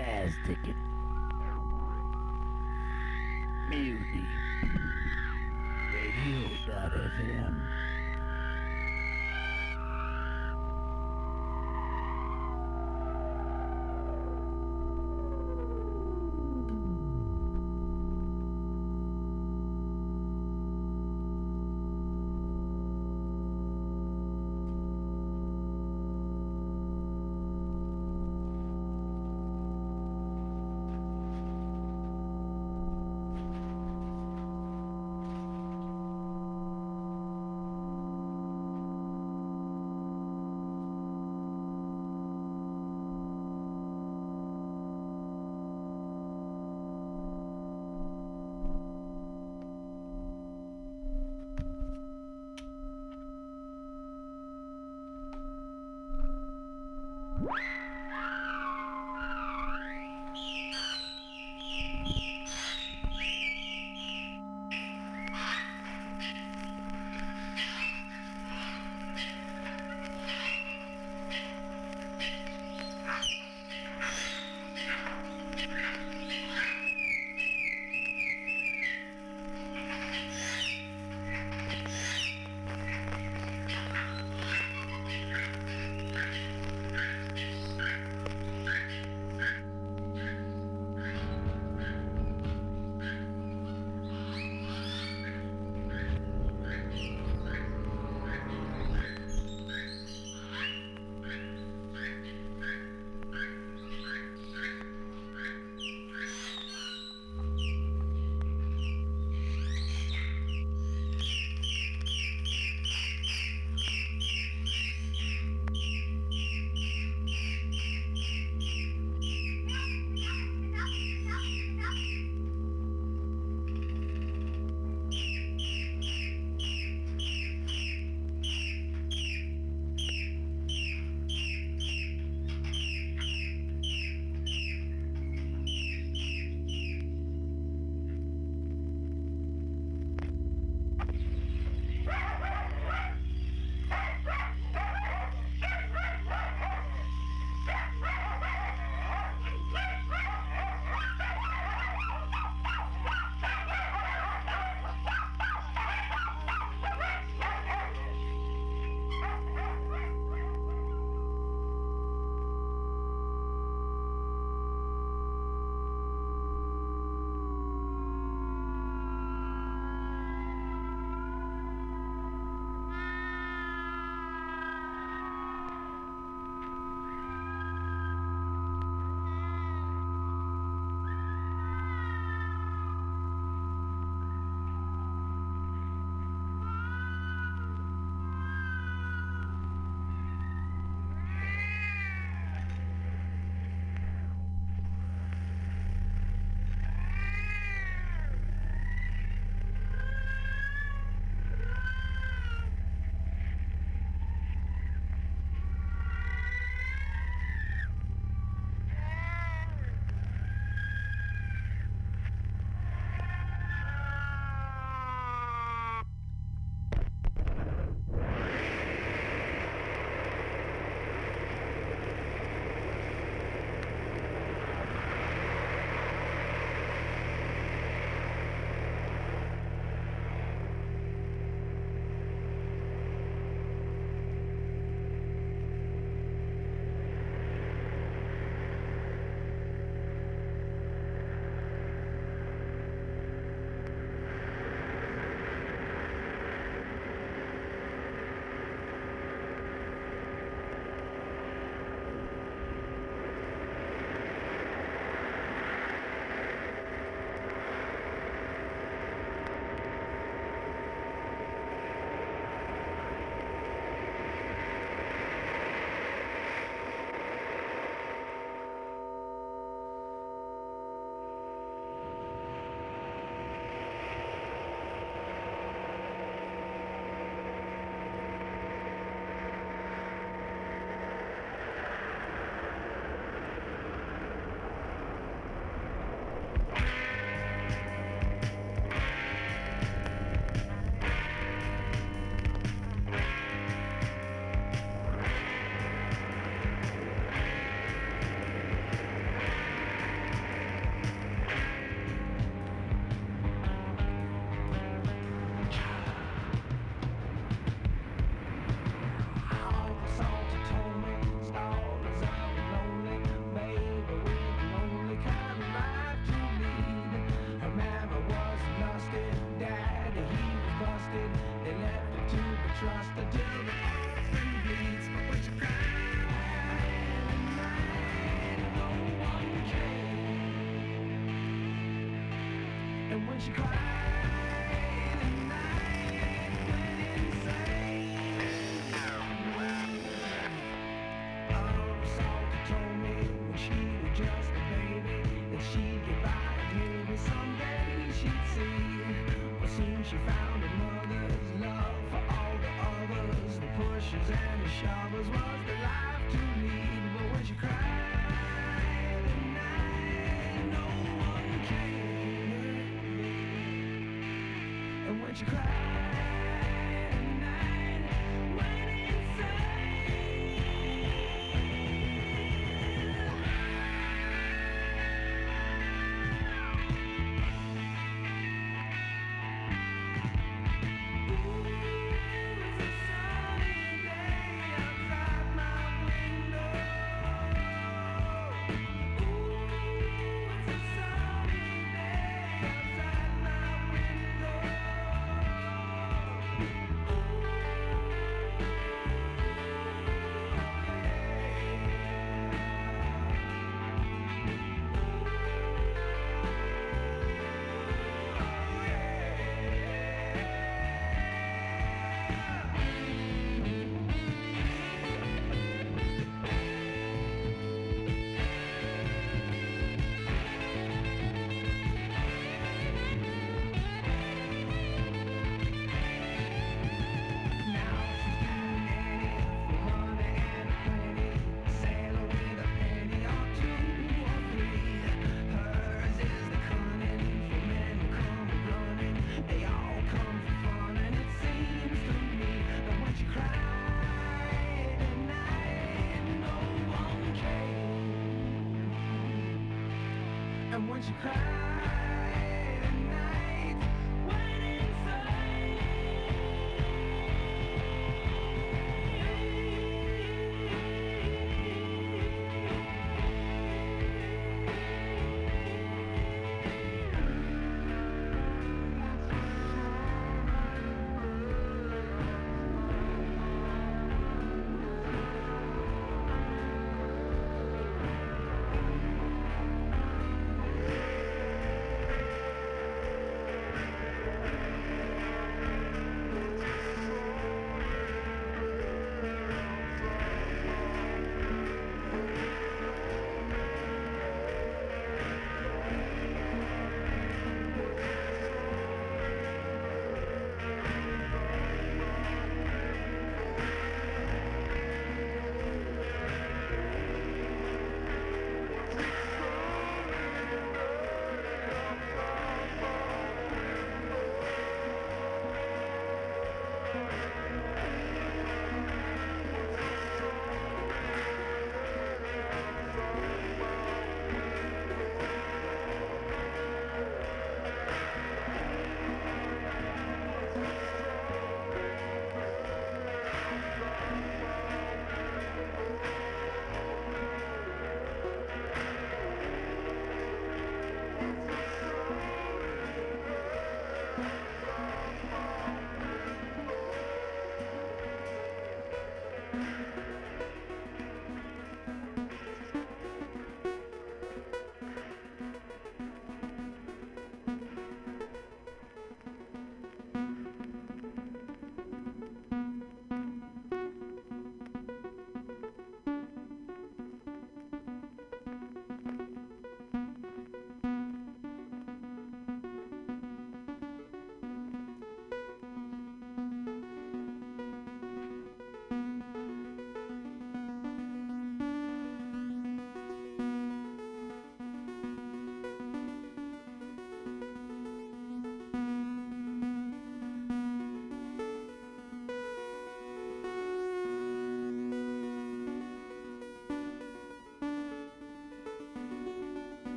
Plastic. When she cried